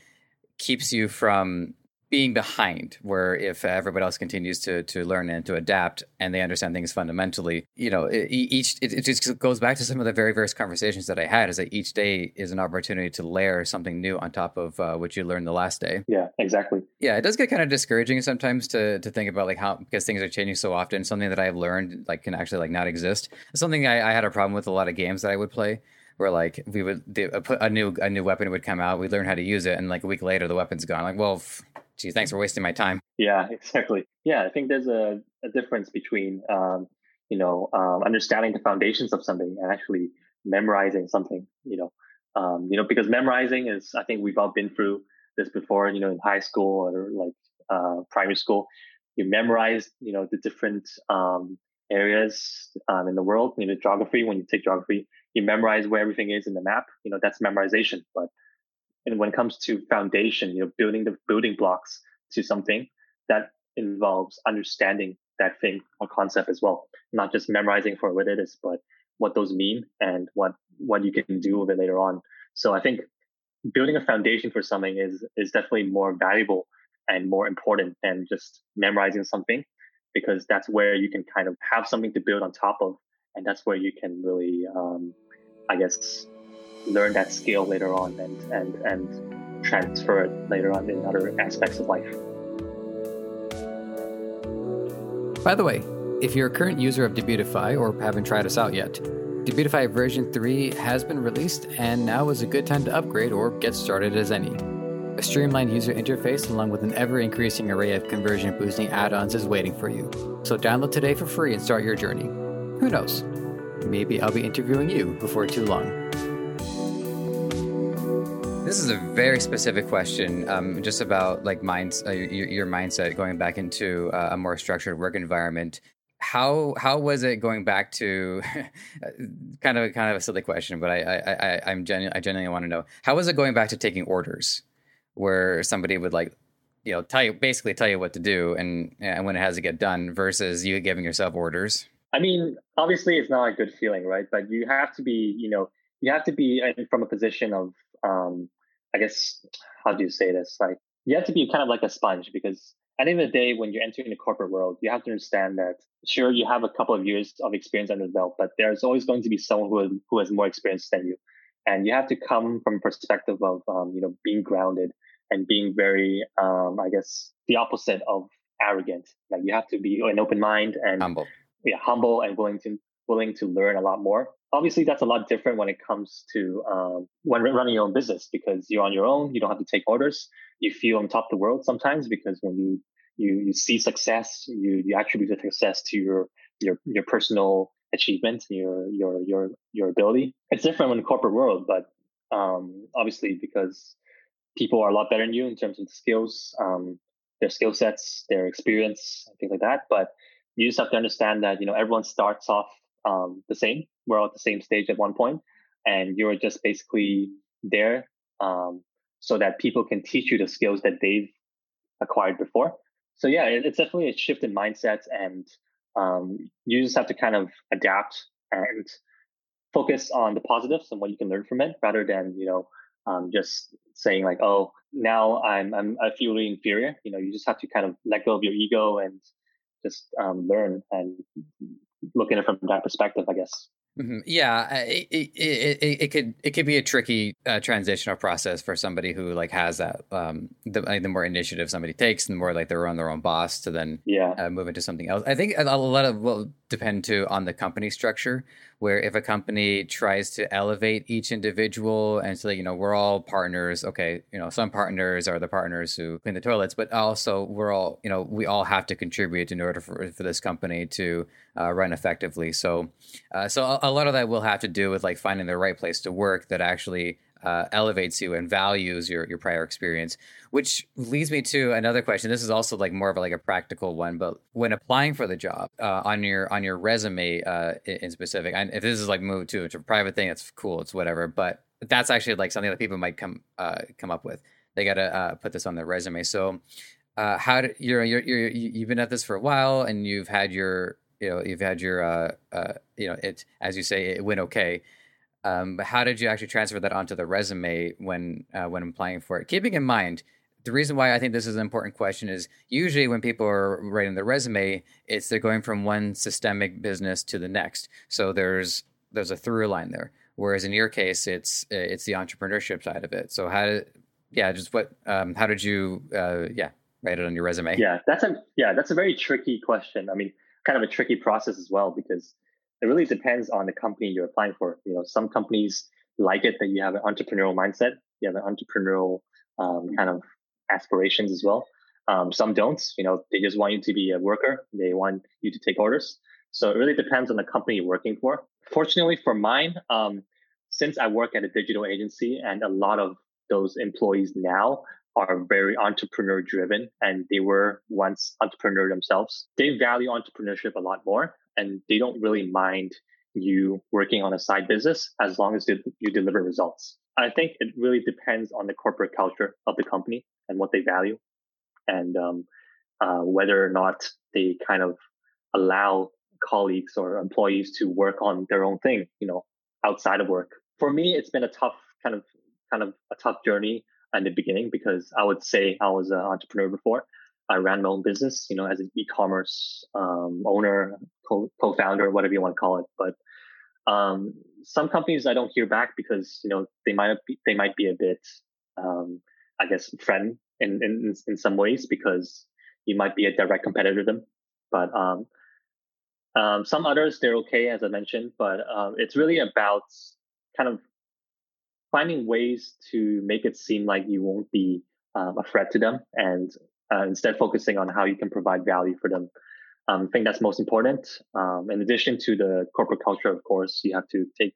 Speaker 2: keeps you from being behind where if everybody else continues to to learn and to adapt and they understand things fundamentally you know each it, it, just goes back to some of the very first conversations that i had is that each day is an opportunity to layer something new on top of uh, what you learned the last day.
Speaker 1: Yeah exactly.
Speaker 2: Yeah it does get kind of discouraging sometimes to to think about like how because things are changing so often. Something that i've learned like can actually like not exist. Something I, I had a problem with a lot of games that i would play where like we would put a new a new weapon would come out, we'd learn how to use it, and like a week later the weapon's gone. Like, well, gee, thanks for wasting my time.
Speaker 1: Yeah, exactly. Yeah, I think there's a, a difference between, um, you know, um, understanding the foundations of something and actually memorizing something, you know, um, you know, because memorizing is, I think we've all been through this before, you know, in high school or like uh, primary school. You memorize, you know, the different um, areas um, in the world, you know, geography. When you take geography, you memorize where everything is in the map. You know, that's memorization. But and when it comes to foundation, you know, building the building blocks to something that involves understanding that thing or concept as well, not just memorizing for what it is, but what those mean and what what you can do with it later on. So I think building a foundation for something is is definitely more valuable and more important than just memorizing something because that's where you can kind of have something to build on top of and that's where you can really um, i guess learn that skill later on and, and, and transfer it later on in other aspects of life.
Speaker 2: By the way, if you're a current user of Debutify or haven't tried us out yet, Debutify version 3 has been released and now is a good time to upgrade or get started as any. A streamlined user interface along with an ever increasing array of conversion boosting add ons is waiting for you. So download today for free and start your journey. Who knows? Maybe I'll be interviewing you before too long. This is a very specific question, um, just about like minds, uh, your, your, mindset going back into uh, a more structured work environment. How how was it going back to kind of a, kind of a silly question, but I I, I I'm genu- I genuinely want to know how was it going back to taking orders, where somebody would like you know tell you basically tell you what to do and and when it has to get done versus you giving yourself orders.
Speaker 1: I mean, obviously, it's not a good feeling, right? But you have to be, you know, you have to be from a position of um, I guess how do you say this? Like you have to be kind of like a sponge because at the end of the day, when you're entering the corporate world, you have to understand that sure you have a couple of years of experience under the belt, but there's always going to be someone who who has more experience than you, and you have to come from a perspective of um, you know being grounded and being very um, I guess the opposite of arrogant. Like you have to be an open mind and
Speaker 2: humble,
Speaker 1: yeah, humble and willing to willing to learn a lot more. Obviously that's a lot different when it comes to um, when running your own business because you're on your own you don't have to take orders. You feel on top of the world sometimes because when you you you see success you you attribute the success to your your your personal achievement your your your your ability. It's different in the corporate world but um, obviously because people are a lot better than you in terms of the skills um, their skill sets their experience things like that but you just have to understand that you know everyone starts off um, the same. We're all at the same stage at one point, and you're just basically there um, so that people can teach you the skills that they've acquired before. So yeah, it, it's definitely a shift in mindsets, and um, you just have to kind of adapt and focus on the positives and what you can learn from it, rather than you know um, just saying like, oh, now I'm, I'm I feel really inferior. You know, you just have to kind of let go of your ego and just um, learn and look at it from that perspective, I guess.
Speaker 2: Mm-hmm. Yeah, it, it, it, it, could it could be a tricky uh, transitional process for somebody who like has that um, the like, the more initiative somebody takes, the more like they're on their own boss to then
Speaker 1: yeah
Speaker 2: uh, move into something else. I think a lot of will depend too on the company structure where if a company tries to elevate each individual and say, you know, we're all partners. Okay, you know, some partners are the partners who clean the toilets, but also we're all, you know, we all have to contribute in order for, for this company to uh, run effectively. So, uh, so a, a lot of that will have to do with like finding the right place to work that actually uh, elevates you and values your your prior experience. Which leads me to another question. This is also like more of like a practical one, but when applying for the job uh, on your on your resume uh, in specific, and if this is like moved to a private thing, it's cool, it's whatever. But that's actually like something that people might come uh, come up with. They got to uh, put this on their resume. So, uh, how do, you're, you're you're you've been at this for a while, and you've had your you know you've had your uh, uh, you know it as you say it went okay um, but how did you actually transfer that onto the resume when uh, when applying for it? Keeping in mind the reason why I think this is an important question is usually when people are writing their resume, it's they're going from one systemic business to the next. So there's there's a through line there. Whereas in your case, it's it's the entrepreneurship side of it. So how did yeah, just what um, how did you uh, yeah write it on your resume?
Speaker 1: Yeah, that's a yeah that's a very tricky question. I mean, kind of a tricky process as well because it really depends on the company you're applying for. You know, some companies like it that you have an entrepreneurial mindset, you have an entrepreneurial um, kind of aspirations as well. Um, some don't. You know, they just want you to be a worker. They want you to take orders. So it really depends on the company you're working for. Fortunately for mine, um, since I work at a digital agency and a lot of those employees now are very entrepreneur driven and they were once entrepreneur themselves, they value entrepreneurship a lot more and they don't really mind you working on a side business as long as you deliver results. I think it really depends on the corporate culture of the company and what they value, and um, uh, whether or not they kind of allow colleagues or employees to work on their own thing, you know, outside of work. For me, it's been a tough kind of kind of a tough journey in the beginning because I would say I was an entrepreneur before. I ran my own business, you know, as an e-commerce um, owner, co- co-founder, whatever you want to call it. But um, some companies I don't hear back because you know they might be they might be a bit um, I guess friend in, in in some ways because you might be a direct competitor to them. But um, um, some others they're okay as I mentioned, but um, it's really about kind of finding ways to make it seem like you won't be a threat to them and uh, instead focusing on how you can provide value for them um, I think that's most important. Um, in addition to the corporate culture, of course, you have to take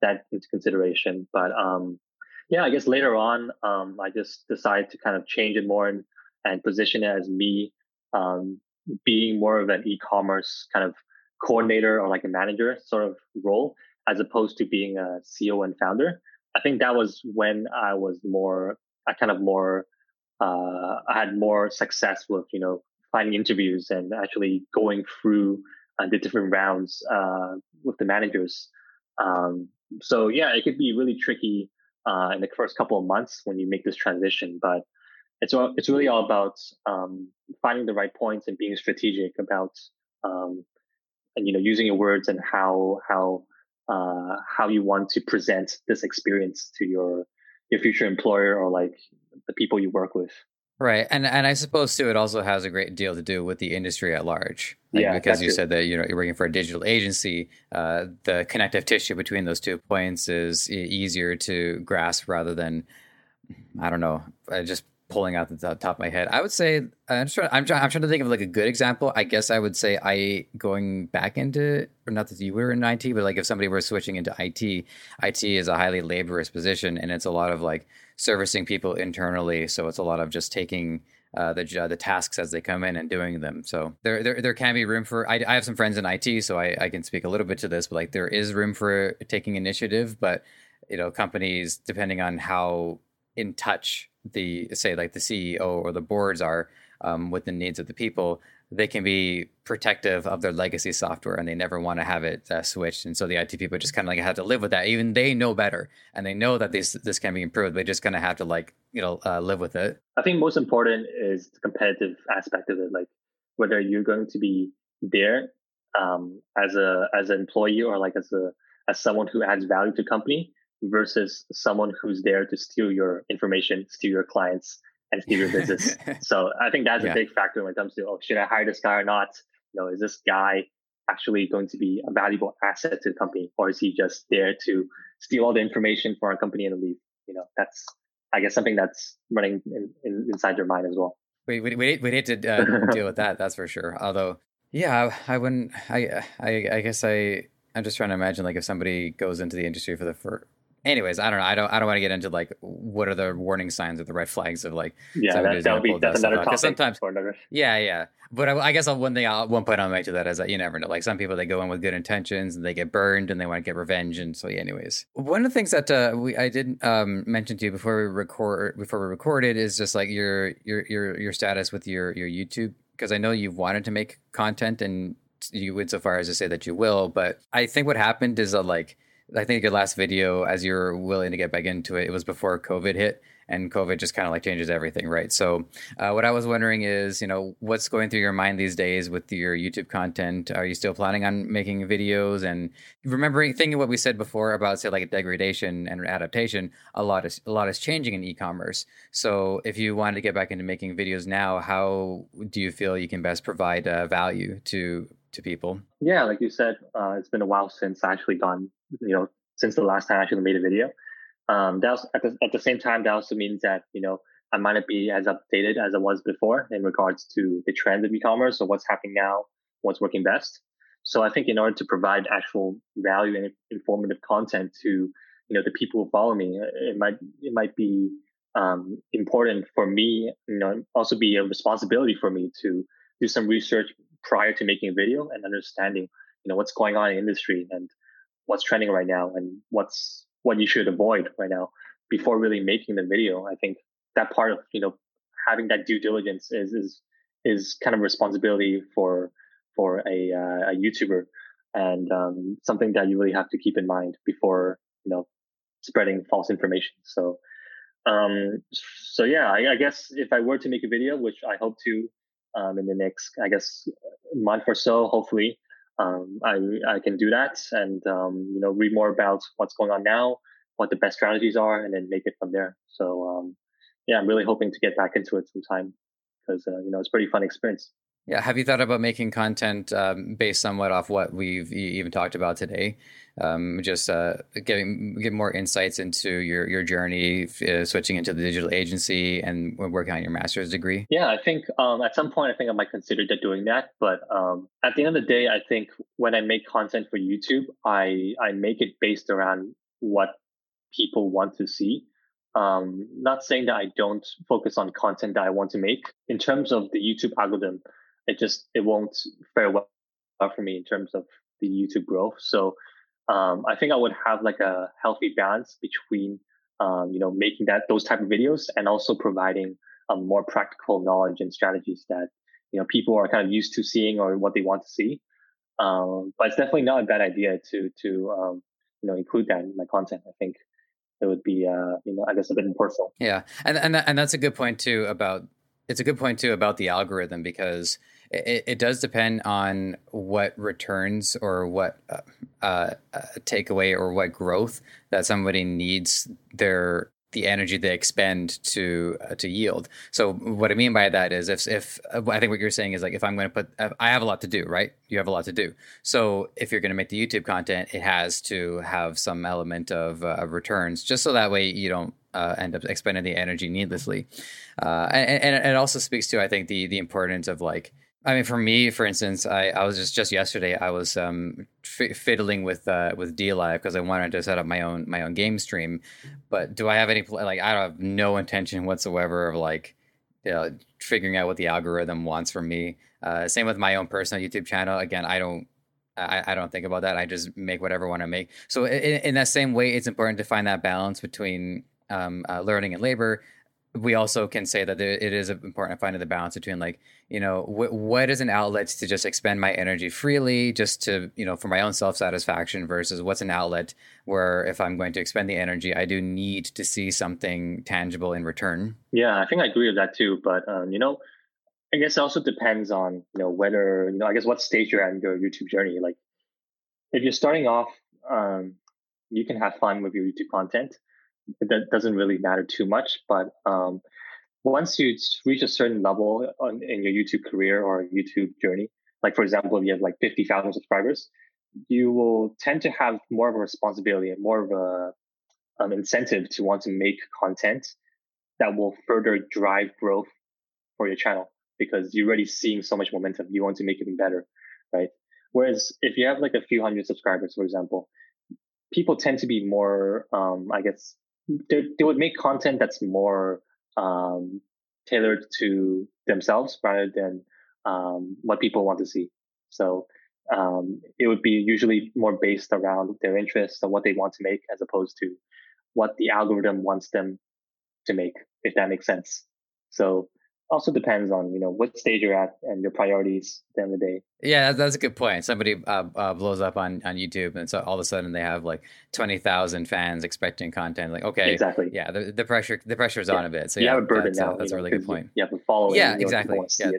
Speaker 1: that into consideration. But um, yeah, I guess later on, um, I just decided to kind of change it more and, and position it as me um, being more of an e-commerce kind of coordinator or like a manager sort of role, as opposed to being a CEO and founder. I think that was when I was more, I kind of more, uh, I had more success with, you know, finding interviews and actually going through uh, the different rounds uh, with the managers. Um, so yeah, it could be really tricky uh, in the first couple of months when you make this transition, but it's it's really all about um, finding the right points and being strategic about um, and you know using your words and how how uh, how you want to present this experience to your your future employer or like the people you work with.
Speaker 2: Right, and and I suppose too, it also has a great deal to do with the industry at large. Like, yeah, because you said that you know you're working for a digital agency, uh, the connective tissue between those two points is easier to grasp rather than I don't know, just pulling out the top of my head. I would say I'm trying, I'm trying. I'm trying to think of like a good example. I guess I would say I going back into or not that you were in IT, but like if somebody were switching into IT, IT is a highly laborious position, and it's a lot of like servicing people internally. So it's a lot of just taking uh, the the tasks as they come in and doing them. So there there, there can be room for. I, I have some friends in IT, so I, I can speak a little bit to this. But like there is room for taking initiative, but you know companies depending on how in touch the say like the CEO or the boards are um, with the needs of the people, they can be protective of their legacy software and they never want to have it uh, switched. And so the IT people just kind of like have to live with that. Even they know better and they know that this this can be improved. They just kind of have to like you know uh, live with it.
Speaker 1: I think most important is the competitive aspect of it, like whether you're going to be there um, as a as an employee or like as a as someone who adds value to company versus someone who's there to steal your information, steal your clients, and steal your business. so I think that's yeah. a big factor when it comes to, oh, should I hire this guy or not? You know, is this guy actually going to be a valuable asset to the company or is he just there to steal all the information for our company and leave? You know, that's, I guess, something that's running in, in, inside your mind as well.
Speaker 2: We, we, we, we need to uh, deal with that. That's for sure. Although, yeah, I, I wouldn't, I, I, I guess I, I'm just trying to imagine like if somebody goes into the industry for the first, anyways, I don't know. I don't. I don't want to get into like what are the warning signs or the red flags of like.
Speaker 1: Yeah, that, that'll be that's another topic. Sometimes, another.
Speaker 2: yeah, yeah. But I, I guess one thing, I'll, one point I'll make to that is that you never know. Like some people, they go in with good intentions and they get burned and they want to get revenge. And so, yeah, anyways, one of the things that uh, we I did um, mention to you before we record before we recorded is just like your your your your status with your your YouTube because I know you've wanted to make content and you went so far as to say that you will. But I think what happened is that like I think your last video, as you're willing to get back into it, it was before COVID hit, and COVID just kind of like changes everything, right? So, uh, what I was wondering is, you know, what's going through your mind these days with your YouTube content? Are you still planning on making videos? And remembering, thinking what we said before about say like degradation and adaptation, a lot is a lot is changing in e-commerce. So, if you wanted to get back into making videos now, how do you feel you can best provide uh, value to to people?
Speaker 1: Yeah, like you said, uh, it's been a while since I actually gone, you know, since the last time I actually made a video. Um, that also, at, the, at the same time, that also means that, you know, I might not be as updated as I was before in regards to the trends of e-commerce or what's happening now, what's working best. So I think in order to provide actual value and informative content to, you know, the people who follow me, it might, it might be um, important for me, you know, also be a responsibility for me to do some research prior to making a video and understanding, you know, what's going on in industry and what's trending right now and what's what you should avoid right now before really making the video. I think that part of you know having that due diligence is is is kind of responsibility for for a uh, a YouTuber and um, something that you really have to keep in mind before you know spreading false information. So um, so yeah, I, I guess if I were to make a video, which I hope to um, in the next, I guess, month or so, hopefully, um, I I can do that and um, you know read more about what's going on now, what the best strategies are, and then make it from there. So um, yeah, I'm really hoping to get back into it sometime because uh, you know it's a pretty fun experience.
Speaker 2: Yeah. Have you thought about making content um, based somewhat off what we've even talked about today? Um, just uh, getting get more insights into your your journey, uh, switching into the digital agency and working on your master's degree.
Speaker 1: Yeah, I think um, at some point I think I might consider doing that. But um, at the end of the day, I think when I make content for YouTube, I I make it based around what people want to see. Um, not saying that I don't focus on content that I want to make. In terms of the YouTube algorithm, it just it won't fare well for me in terms of the YouTube growth. So um, I think I would have like a healthy balance between um, you know making that those type of videos and also providing um, more practical knowledge and strategies that you know people are kind of used to seeing or what they want to see. Um, but it's definitely not a bad idea to to um, you know include that in my content. I think it would be uh, you know I guess a bit impersonal.
Speaker 2: Yeah, and and and that's a good point too about it's a good point too about the algorithm because it, it does depend on what returns or what uh, uh, takeaway or what growth that somebody needs their the energy they expend to uh, to yield. So what I mean by that is if if I think what you're saying is like if I'm going to put I have a lot to do, right? You have a lot to do. So if you're going to make the YouTube content, it has to have some element of uh, returns, just so that way you don't uh, end up expending the energy needlessly. Uh, and, and, it also speaks to I think the the importance of like I mean, for me, for instance, I, I was just just yesterday I was um, f- fiddling with uh, with DLive because I wanted to set up my own my own game stream. But do I have any like I have no intention whatsoever of like you know, figuring out what the algorithm wants from me. Uh, same with my own personal YouTube channel. Again, I don't I, I don't think about that. I just make whatever I want to make. So in, in, that same way, it's important to find that balance between um, uh, learning and labor we also can say that it is important to find the balance between like you know wh- what is an outlet to just expend my energy freely just to you know for my own self-satisfaction versus what's an outlet where if i'm going to expend the energy i do need to see something tangible in return.
Speaker 1: Yeah i think i agree with that too but um, you know i guess it also depends on you know whether you know i guess what stage you're at in your youtube journey. Like if you're starting off um, you can have fun with your youtube content that doesn't really matter too much. But um, once you reach a certain level on, in your YouTube career or YouTube journey, like for example, if you have like 50,000 subscribers, you will tend to have more of a responsibility and more of a um, incentive to want to make content that will further drive growth for your channel because you're already seeing so much momentum. You want to make it even better, right? Whereas if you have like a few hundred subscribers, for example, people tend to be more, um, I guess, they, they would make content that's more um, tailored to themselves rather than um, what people want to see. So um, it would be usually more based around their interests and what they want to make as opposed to what the algorithm wants them to make, if that makes sense. So also depends on you know what stage you're at and your priorities at the end of the day.
Speaker 2: Yeah, that's that's a good point. Somebody uh, uh, blows up on on YouTube, and so all of a sudden they have like twenty thousand fans expecting content. Like, okay,
Speaker 1: exactly.
Speaker 2: Yeah, the, the pressure the pressure's yeah. on a bit. So
Speaker 1: you
Speaker 2: yeah,
Speaker 1: have a burden
Speaker 2: that's,
Speaker 1: now.
Speaker 2: Uh, that's a really good point.
Speaker 1: You have to follow.
Speaker 2: Yeah, exactly. Yeah.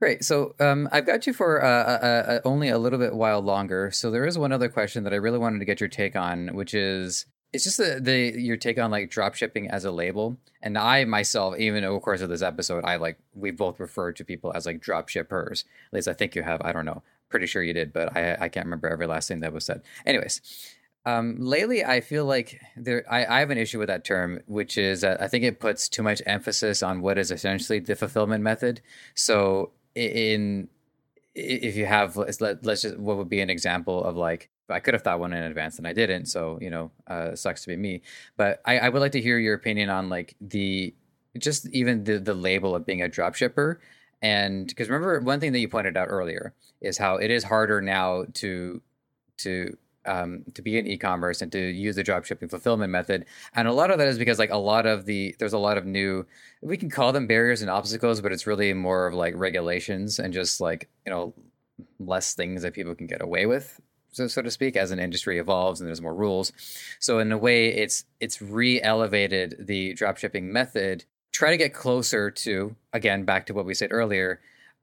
Speaker 2: Great. So um, I've got you for uh, uh, uh, only a little bit while longer. So there is one other question that I really wanted to get your take on, which is it's just the, the your take on like drop shipping as a label. And i myself even over the course of this episode i like we both referred to people as like drop shippers. At least i think you have. I don't know. Pretty sure you did but i i can't remember every last thing that was said. Anyways um, lately i feel like there I, I have an issue with that term which is that i think it puts too much emphasis on what is essentially the fulfillment method. So in if you have let's, let's just what would be an example of like I could have thought one in advance and I didn't. So, you know, uh, sucks to be me. But I, I would like to hear your opinion on like the just even the the label of being a drop shipper. And because remember one thing that you pointed out earlier is how it is harder now to to um, to be in e-commerce and to use the drop shipping fulfillment method. And a lot of that is because like a lot of the there's a lot of new we can call them barriers and obstacles, but it's really more of like regulations and just like, you know, less things that people can get away with so, so to speak, as an industry evolves and there's more rules. So in a way, it's it's re-elevated the dropshipping method. Try to get closer to again back to what we said earlier,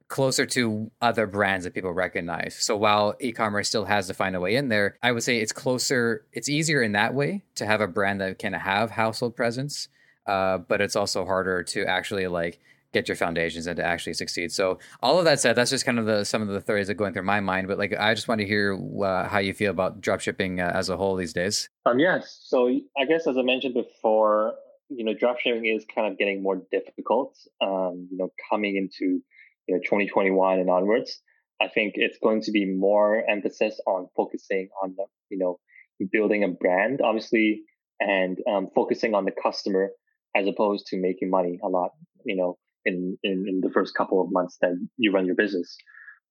Speaker 2: closer to other brands that people recognize. So while e-commerce still has to find a way in there, I would say it's closer. It's easier in that way to have a brand that can have household presence, uh, but it's also harder to actually like get your foundations and to actually succeed. So all of that said, that's just kind of the some of the theories that are going through my mind. But like, I just want to hear uh, how you feel about dropshipping uh, as a whole these days.
Speaker 1: Um, yes. So I guess as I mentioned before, you know, dropshipping is kind of getting more difficult. Um, you know, coming into you know 2021 and onwards, I think it's going to be more emphasis on focusing on the you know building a brand, obviously, and um, focusing on the customer as opposed to making money a lot. You know, in, in, in the first couple of months that you run your business.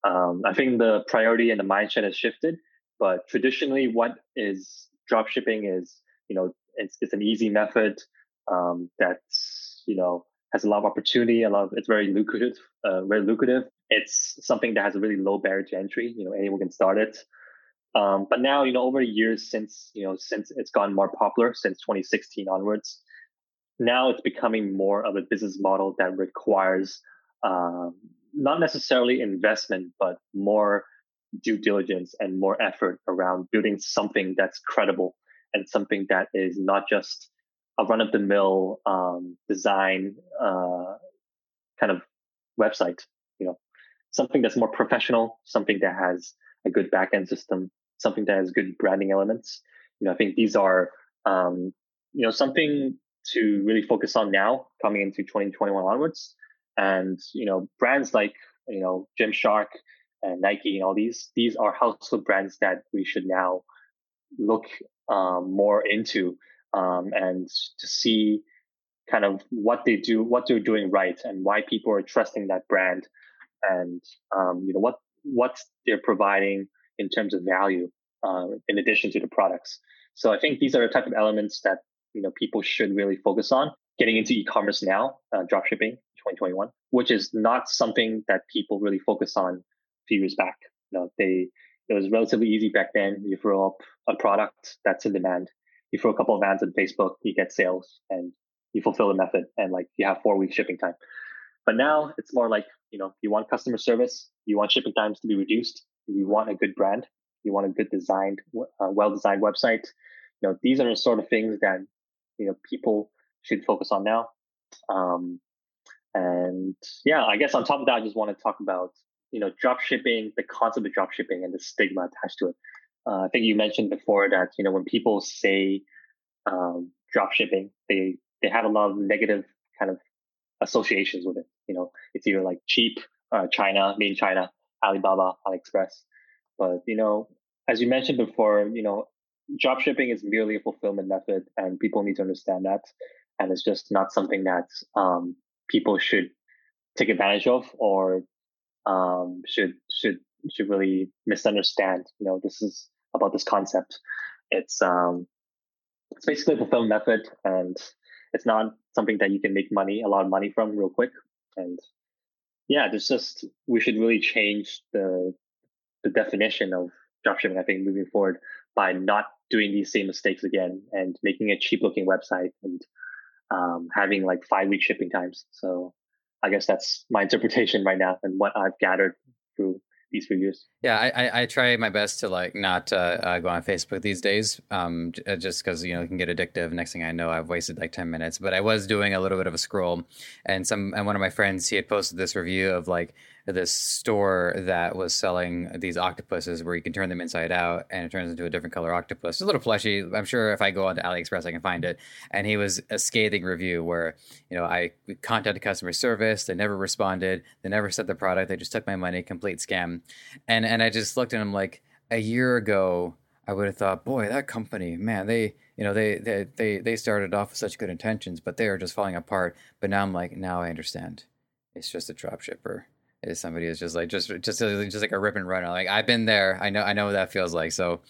Speaker 1: Um, I think the priority and the mindset has shifted, but traditionally, what is drop shipping is, you know, it's, it's an easy method um, that's, you know, has a lot of opportunity, a lot of, it's very lucrative, uh, very lucrative. It's something that has a really low barrier to entry. You know, anyone can start it. Um, but now, you know, over the years since, you know, since it's gotten more popular since 2016 onwards, now it's becoming more of a business model that requires um, not necessarily investment, but more due diligence and more effort around building something that's credible and something that is not just a run of the mill um, design uh, kind of website. You know, something that's more professional, something that has a good backend system, something that has good branding elements. You know, I think these are um, you know something to really focus on now coming into 2021 onwards. And, you know, brands like, you know, Gymshark and Nike and all these, these are household brands that we should now look um, more into um, and to see kind of what they do, what they're doing right and why people are trusting that brand and, um, you know, what, what they're providing in terms of value uh, in addition to the products. So I think these are the type of elements that you know people should really focus on getting into e-commerce now, uh, dropshipping 2021, which is not something that people really focus on a few years back. You know, they it was relatively easy back then. You throw up a product that's in demand. You throw a couple of ads on Facebook, you get sales, and you fulfill the method, and like you have four weeks shipping time. But now it's more like you know you want customer service, you want shipping times to be reduced, you want a good brand, you want a good designed, uh, well designed website. You know these are the sort of things that you know people should focus on now. Um, and yeah, I guess on top of that, I just want to talk about you know drop shipping, the concept of drop shipping, and the stigma attached to it. Uh, I think you mentioned before that you know when people say um, drop shipping, they they have a lot of negative kind of associations with it. You know, it's either like cheap, uh, China, made in China, Alibaba, AliExpress. But you know, as you mentioned before, you know, drop shipping is merely a fulfillment method, and people need to understand that. And it's just not something that um, people should take advantage of or um, should should should really misunderstand. You know, this is about this concept. It's um, it's basically a fulfillment method, and it's not something that you can make money, a lot of money from, real quick. And yeah, there's just we should really change the the definition of dropshipping. I think moving forward by not doing these same mistakes again and making a cheap looking website and um, having like five week shipping times. So I guess that's my interpretation right now and what I've gathered through these years.
Speaker 2: Yeah, I, I, I try my best to like not uh, uh, go on Facebook these days, um, uh, just because you know it can get addictive. Next thing I know, I've wasted like ten minutes. But I was doing a little bit of a scroll, and some and one of my friends he had posted this review of like this store that was selling these octopuses where you can turn them inside out and it turns into a different color octopus. It's a little plushy. I'm sure if I go onto AliExpress, I can find it. And he was a scathing review where, you know, I contacted customer service. They never responded. They never sent the product. They just took my money, complete scam. And, and I just looked at him like a year ago, I would have thought, boy, that company, man, they, you know, they, they, they, they started off with such good intentions, but they are just falling apart. But now I'm like, now I understand. It's just a drop shipper is somebody who's just like just just just like a rip and run. Like I've been there. I know I know what that feels like. So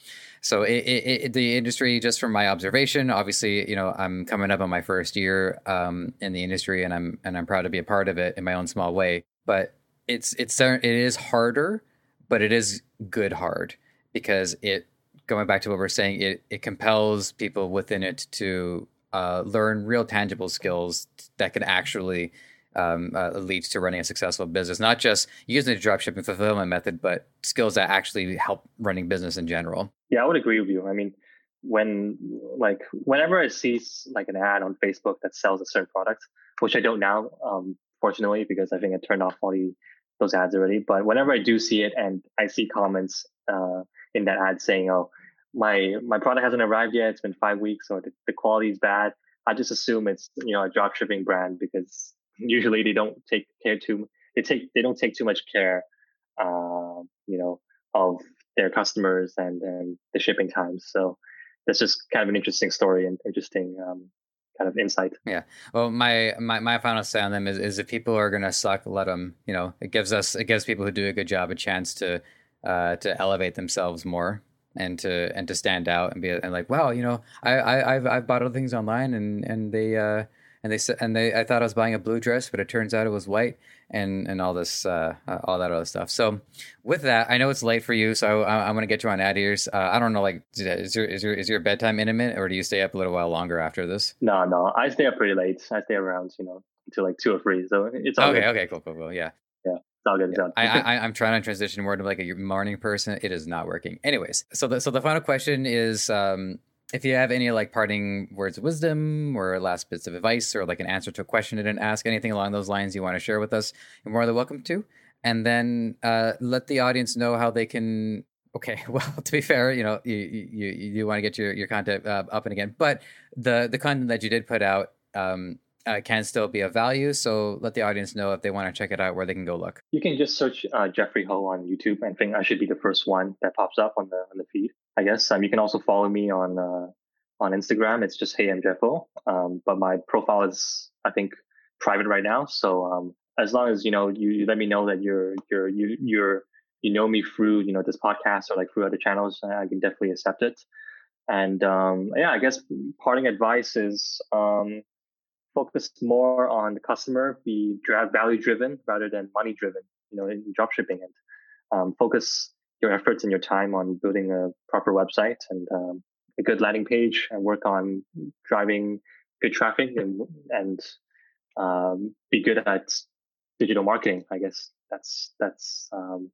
Speaker 2: so it, it, it, the industry, just from my observation, obviously, you know, I'm coming up on my first year um, in the industry, and I'm and I'm proud to be a part of it in my own small way. But it's it's it is harder, but it is good hard because it going back to what we're saying, it it compels people within it to uh, learn real tangible skills that can actually um, uh, leads to running a successful business. Not just using the dropshipping fulfillment method, but skills that actually help running business in general.
Speaker 1: Yeah, I would agree with you. I mean, when like whenever I see like an ad on Facebook that sells a certain product, which I don't now, um, fortunately, because I think I turned off all the those ads already. But whenever I do see it and I see comments uh, in that ad saying, "Oh, my my product hasn't arrived yet. It's been five weeks, or the, the quality is bad," I just assume it's you know a drop shipping brand because usually they don't take care too they take they don't take too much care uh, you know of their customers and the shipping times so that's just kind of an interesting story and interesting um, kind of insight.
Speaker 2: Yeah. Well, my my, my final say on them is, is if people are going to suck, let them. You know, it gives us it gives people who do a good job a chance to uh, to elevate themselves more and to and to stand out and be and like, wow, you know, I, I I've I've bought other things online and and they uh, and they said, and they, I thought I was buying a blue dress, but it turns out it was white, and and all this, uh, uh all that other stuff. So, with that, I know it's late for you, so I, am going to get you on ad ears. Uh, I don't know, like, is your is your is your bedtime intimate, or do you stay up a little while longer after this?
Speaker 1: No, no, I stay up pretty late. I stay around, you know, until like two or three. So it's
Speaker 2: okay.
Speaker 1: Good.
Speaker 2: Okay, cool, cool, cool. Yeah.
Speaker 1: Yeah. It's all good. Yeah.
Speaker 2: I, I, I'm trying to transition more to like a morning person. It is not working. Anyways, so the so the final question is, um, if you have any like parting words of wisdom or last bits of advice or like an answer to a question I didn't ask, anything along those lines you want to share with us, you're more than welcome to. And then uh, let the audience know how they can. Okay, well, to be fair, you know, you you you want to get your your content uh, up and again, but the the content that you did put out um, uh, can still be of value. So let the audience know if they want to check it out, where they can go look.
Speaker 1: You can just search uh, Jeffrey Ho on YouTube. I think I should be the first one that pops up on the on the feed. I guess um, you can also follow me on uh, on Instagram. It's just Hey I'm Jeff Ho. Um, but my profile is I think private right now. So um, as long as you know you, you let me know that you're you're you you're you know me through you know this podcast or like through other channels, I can definitely accept it. And um, yeah, I guess parting advice is um, focus more on the customer, be value driven rather than money driven, you know, in dropshipping and um, focus your efforts and your time on building a proper website and um, a good landing page and work on driving good traffic and, and um, be good at digital marketing. I guess that's, that's um,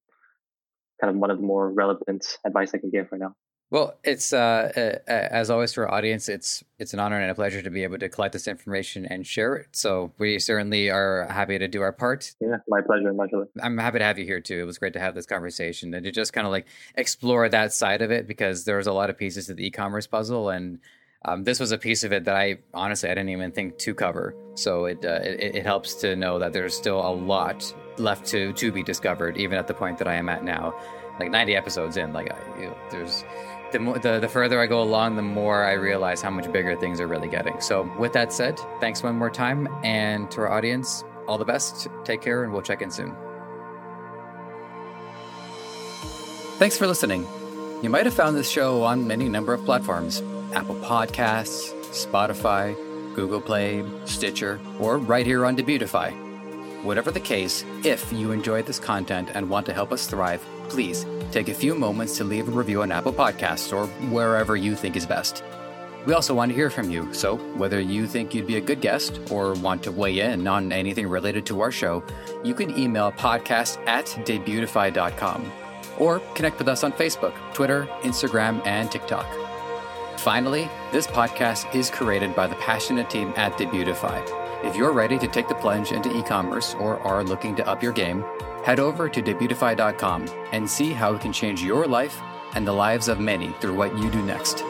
Speaker 1: kind of one of the more relevant advice I can give right now.
Speaker 2: Well, it's uh, uh, as always for our audience, it's it's an honor and a pleasure to be able to collect this information and share it. So we certainly are happy to do our part.
Speaker 1: Yeah, my pleasure, my pleasure.
Speaker 2: I'm happy to have you here too. It was great to have this conversation and to just kind of like explore that side of it because there's a lot of pieces to the e-commerce puzzle and. Um, this was a piece of it that I honestly I didn't even think to cover. So it, uh, it, it helps to know that there's still a lot left to to be discovered, even at the point that I am at now. Like 90 episodes in, like I, you know, there's the, the, the further I go along, the more I realize how much bigger things are really getting. So, with that said, thanks one more time. And to our audience, all the best. Take care, and we'll check in soon. Thanks for listening. You might have found this show on any number of platforms Apple Podcasts, Spotify, Google Play, Stitcher, or right here on Debutify. Whatever the case, if you enjoyed this content and want to help us thrive, please take a few moments to leave a review on Apple Podcasts or wherever you think is best. We also want to hear from you, so whether you think you'd be a good guest or want to weigh in on anything related to our show, you can email podcast at debutify.com or connect with us on Facebook, Twitter, Instagram, and TikTok. Finally, this podcast is created by the passionate team at Debutify. If you're ready to take the plunge into e commerce or are looking to up your game, head over to debutify.com and see how it can change your life and the lives of many through what you do next.